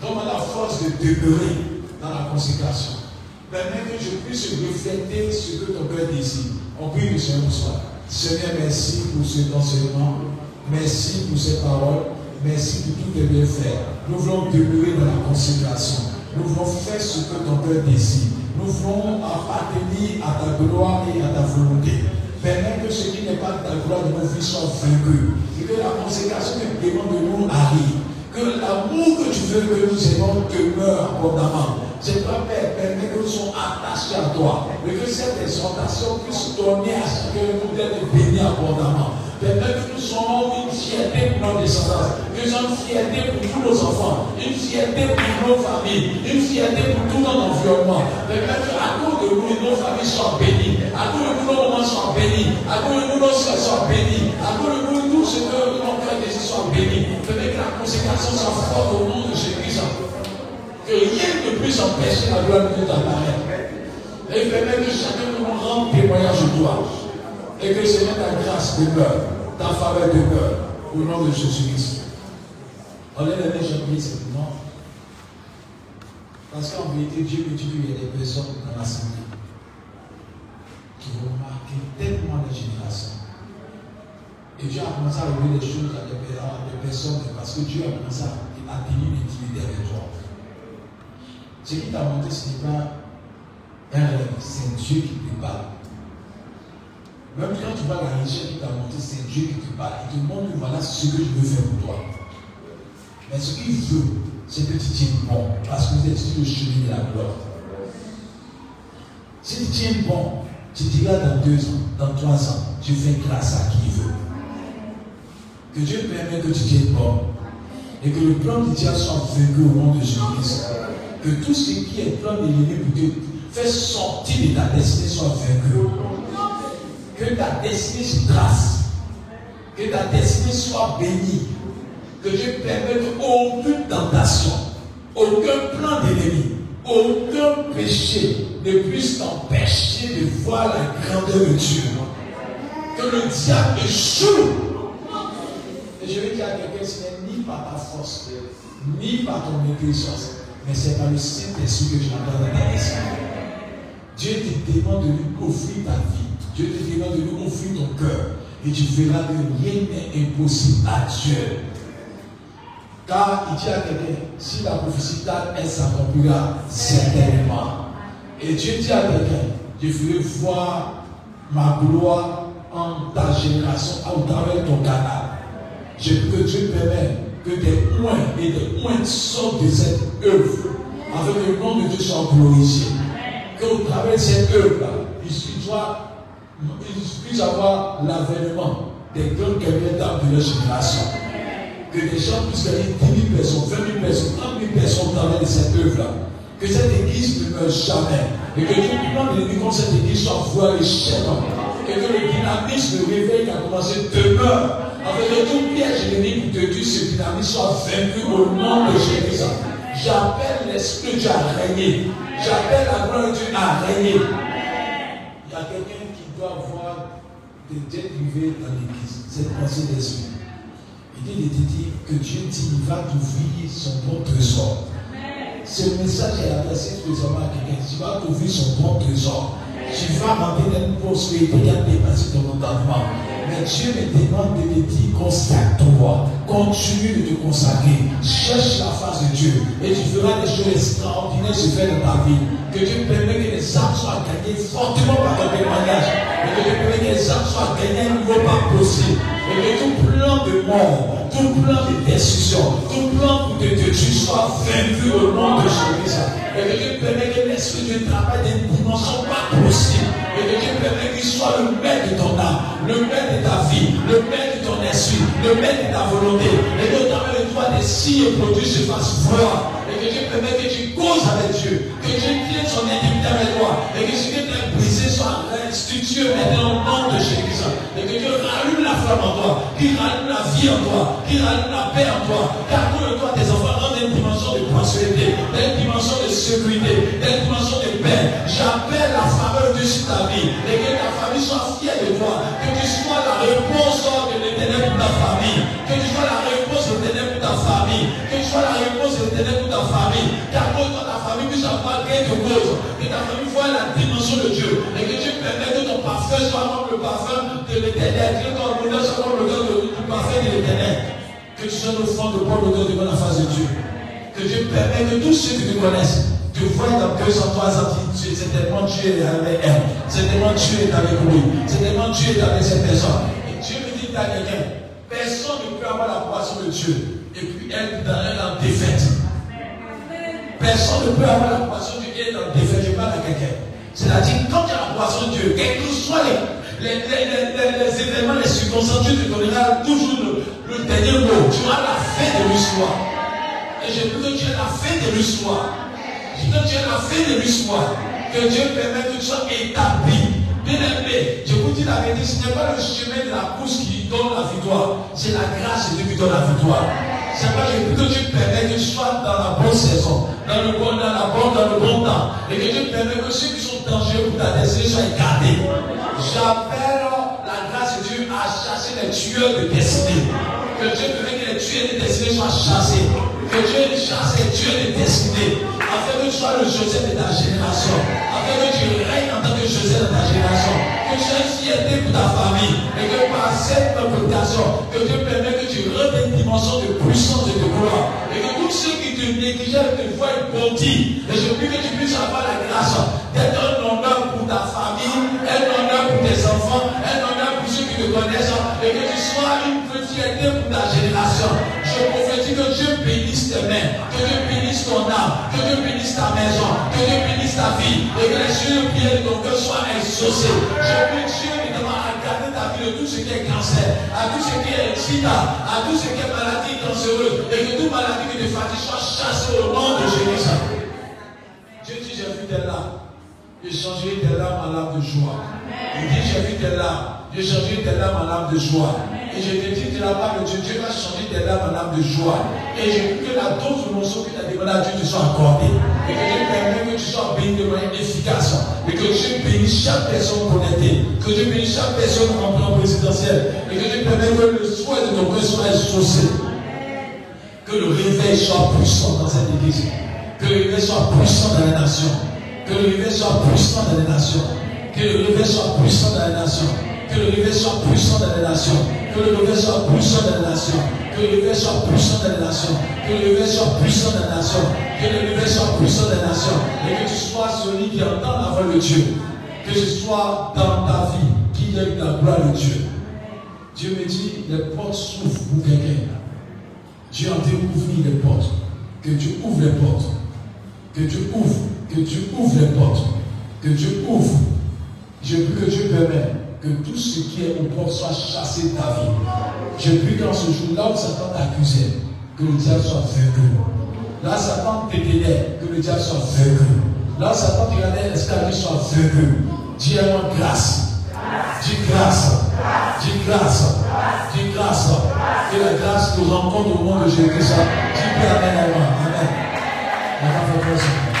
Donne-moi la force de demeurer dans la consécration. Permets que je puisse refléter ce que ton cœur désire. On prie le Seigneur soir. Seigneur, merci pour cet enseignement. Merci pour ces paroles. Merci pour tous tes bienfaits. Nous voulons demeurer dans la consécration. Nous voulons faire ce que ton cœur désire. Nous voulons appartenir à ta gloire et à ta volonté. Permets que ce qui n'est pas ta gloire de nos vies soit vaincu. Et que la consécration que demande de nous arrive. Que l'amour que tu veux que nous ayons demeure abondamment. C'est toi, Père, permet que nous soyons attachés à toi. Et que cette exhortation puisse donner à ce que nous d'être bénis abondamment. Permet que nous soyons une fierté pour nos descendants. Nous soyons une fierté pour tous nos enfants. Une fierté pour nos familles. Une fierté pour tout notre environnement. Permet qu'à cause de nous, nos familles soient bénies. À cause de nous, nos moments soient bénis. À cause de nous, nos soeurs soient bénis. À cause de nous, tout ce que nos cœurs désirent soit béni. Permet que la consécration soit forte au nom de Jésus-Christ que rien ne puisse empêcher la gloire de Dieu d'apparaître. Et permet que chacun de nous rende témoignage de toi. Et que Seigneur, ta grâce demeure, ta faveur demeure, au nom de Jésus-Christ. On est les je simplement. Parce qu'en vérité, Dieu me dit qu'il y a des personnes dans l'assemblée qui vont marquer tellement les générations. Et Dieu a commencé à ouvrir des choses à des, personnes parce que Dieu a commencé à tenir l'intimité avec toi. Ce qui t'a montré, ce n'est pas un rêve, c'est Dieu qui te parle. Même quand tu vas à la richesse qui t'a montré, c'est Dieu qui te parle. Il te montre, voilà ce que je veux faire pour toi. Mais ce qu'il veut, c'est que tu tiennes bon, parce que vous êtes sur le chemin de la gloire. Si tu tiens bon, tu diras dans deux ans, dans trois ans, tu fais grâce à qui veut. Que Dieu permette que tu tiennes bon. Et que le plan de Dieu soit vaincu au nom de Jésus-Christ que tout ce qui est plan de l'ennemi pour te faire sortir de ta destinée soit vaincu. Que ta destinée se trace. Que ta destinée soit bénie. Que Dieu permette aucune tentation, aucun plan d'ennemi, aucun péché ne puisse t'empêcher de voir la grandeur de Dieu. Que le diable échoue. Et je vais dire à quelqu'un, ce n'est ni par ta force, ni par ton intelligence, mais c'est par le Saint-Esprit que je ta Dieu te demande de lui offrir ta vie. Dieu te demande de lui offrir ton cœur. Et tu verras que rien n'est impossible à Dieu. Car il dit à quelqu'un, si la prophétie tarde, elle s'accomplira certainement. Et Dieu dit à quelqu'un, je ferai voir ma gloire en ta génération, à travers ton canal. Je, que Dieu permet que des points et des points sortent de cette œuvre, afin que le nom de Dieu soit glorifié. Qu'au travers de cette œuvre-là, il puisse avoir l'avènement des grands carrières d'âme de leur génération. Que des gens puissent gagner 10 000 personnes, 20 000 personnes, 30 000 personnes au travers de cette œuvre-là. Que cette église ne meure jamais. Et que le plan de l'ennemi contre cette église soit voilé chaînon. Et que le dynamisme, le réveil qui a commencé demeure Avec que tout piège pour te tuer, ce dynamique soit vaincu au nom de Jésus. J'appelle l'Esprit de Dieu à régner. J'appelle la gloire de Dieu à régner. Il y a quelqu'un qui doit voir des têtes privées dans l'église. Cette pensée d'esprit. Il dit, dit que Dieu dit, il va t'ouvrir son bon trésor. Ce message est adressé spécialement à quelqu'un. Tu vas t'ouvrir son bon trésor. Vas rentrer dans une prospérité qui a dépassé ton entendement. Mais Dieu me demande de te dire consacre-toi. Continue de te consacrer. Cherche la face de Dieu. Et tu feras des choses extraordinaires se faire dans ta vie. Que Dieu permette que les âmes soient gagnées fortement par ton témoignage. Et que Dieu permette que les âmes soient gagnées un niveau pas possible. Et que tout plan de mort, tout plan de destruction, tout plan pour te tuer soit vaincu au nom de Jésus. Et que Dieu permette que l'Esprit de travail d'une dimension pas possible. Et que Dieu permette qu'il soit le maître de ton âme, le maître de ta vie, le maître de ton esprit, le maître de ta volonté. Et que travers de toi, des signes et produits se fassent voir. Et que Dieu permette que tu causes avec Dieu. Que Dieu tienne son intimité avec toi. Et que ce qui est brisé soit restitué maintenant au nom de Jésus. Et que Dieu rallume la flamme en toi. Qu'il rallume la vie en toi. Qu'il rallume la paix en toi. Car pour toi, tes enfants dans une dimension de prospérité, dans une dimension de sécurité, dans une dimension de paix. J'appelle la faveur de Dieu sur ta vie. Et que ta famille soit fière de toi. Que tu sois la réponse de l'éternel pour ta famille. Que tu sois la réponse de l'éternel pour ta famille. Que tu sois la réponse de l'éternel pour ta famille. Car pour toi, ta famille puisse avoir gain de cause. Que ta famille voit la dimension de Dieu. Et que Dieu permette que ton parfum soit comme le parfum de l'éternel. Que ton bonheur soit comme le du parfum de l'éternel. Que tu sois fond de bon odeur devant la face de Dieu. Que Dieu permette que tous ceux qui te connaissent te voient dans 203 ans. C'est tellement Dieu est avec elle. C'est tellement Dieu est avec lui. C'est tellement Dieu est avec cette personne. Et Dieu me dit à quelqu'un personne ne peut avoir la poisson de Dieu et puis dans un en défaite. Personne ne peut avoir la poisson de Dieu et en défaite. Je parle à quelqu'un. C'est-à-dire, quand tu as la poisson de Dieu, quels que soient les, les, les, événements, les circonstances, Dieu te donnera toujours le, dernier mot. Tu auras la fin de l'histoire. Et je veux que tu aies la fin de l'histoire. Je veux que tu aies la fin de l'histoire. Que Dieu permette que tu sois établi. Bien aimé, je vous dis la vérité, ce n'est pas le chemin de la course qui donne la victoire. C'est la grâce de Dieu qui donne la victoire. C'est pas que Dieu permet que tu sois dans la bonne saison, dans le bon, dans la bonne, dans le bon temps. Et que Dieu permet que ceux qui sont dangereux pour ta destinée soient gardés. J'appelle la grâce de Dieu à chasser les tueurs de destinée. Que Dieu permet que les tueurs de destinée soient chassés. Que Dieu chasse les tueurs de destinée. Afin que tu sois le Joseph de ta génération. Que tu règnes en tant que Joseph de ta génération. Que tu aies fierté pour ta famille. Et que par cette interprétation, que Dieu permet que tu rentres une dimension de puissance et de gloire. Et que tous ceux qui te négligeaient te voient bondis. Et je prie que tu puisses avoir la grâce d'être un honneur pour ta famille, un honneur pour tes enfants, un honneur pour ceux qui te connaissent. Et que tu sois une fierté pour ta génération. Je prophétise que Dieu bénisse tes mains, que Dieu bénisse que Dieu bénisse ta maison, que Dieu bénisse ta vie, et que les yeux de ton cœur soient exaucés. Je prie Dieu évidemment à garder ta vie de tout ce qui est cancer, à tout ce qui est sida, à tout ce qui est maladie dangereuse, et que toute maladie qui te fatigue soit chassée au nom de Jésus. Dieu dit, j'ai vu tes larmes. J'ai changé tes larmes en larmes de joie. Il dit, j'ai vu tes larmes. J'ai changé tes larmes en larmes de joie. Et je te dis de la part de Dieu, Dieu va changer tes larmes en larmes de joie. Et je veux que la dose de que tu as demandé à Dieu te soit accordée. Et que Dieu permette que tu sois béni de manière efficace. Et que Dieu bénisse chaque personne connectée. Que Dieu bénisse chaque personne en plan présidentiel. Et que Dieu permette que le souhait de ton cœur soit exaucé. Que le réveil soit puissant dans cette église. Que le réveil soit puissant dans les nations. Que le réveil soit puissant dans les nations. Que le réveil soit puissant dans les nations. Que le réveil soit puissant dans les nations. Que le réveil soit puissant dans les nations. Que le réveil soit puissant dans les nations. Que le réveil soit puissant dans les nations. Que le réveil soit puissant dans les nations. Et que tu sois celui qui entend la voix de Dieu. Que ce soit dans ta vie qui aime la gloire de Dieu. Dieu me dit, les portes s'ouvrent pour quelqu'un. Dieu a ouvrir les portes. Que Dieu ouvre les portes. Que Dieu ouvre. Que Dieu ouvre les portes. Que Dieu ouvre. Je prie que Dieu permet que tout ce qui est au soit chassé de ta vie. Je prie qu'en ce jour, là où Satan t'accusait, que le diable soit vaincu. Là, Satan t'éteignait, que le diable soit vaincu. Là, Satan te regardait l'escalier soit vaincu. Dis-moi grâce. Dis grâce. Dis grâce. Dis grâce. Que la grâce nous rencontre au monde de Jésus. Dis Amen. Amen. Amen.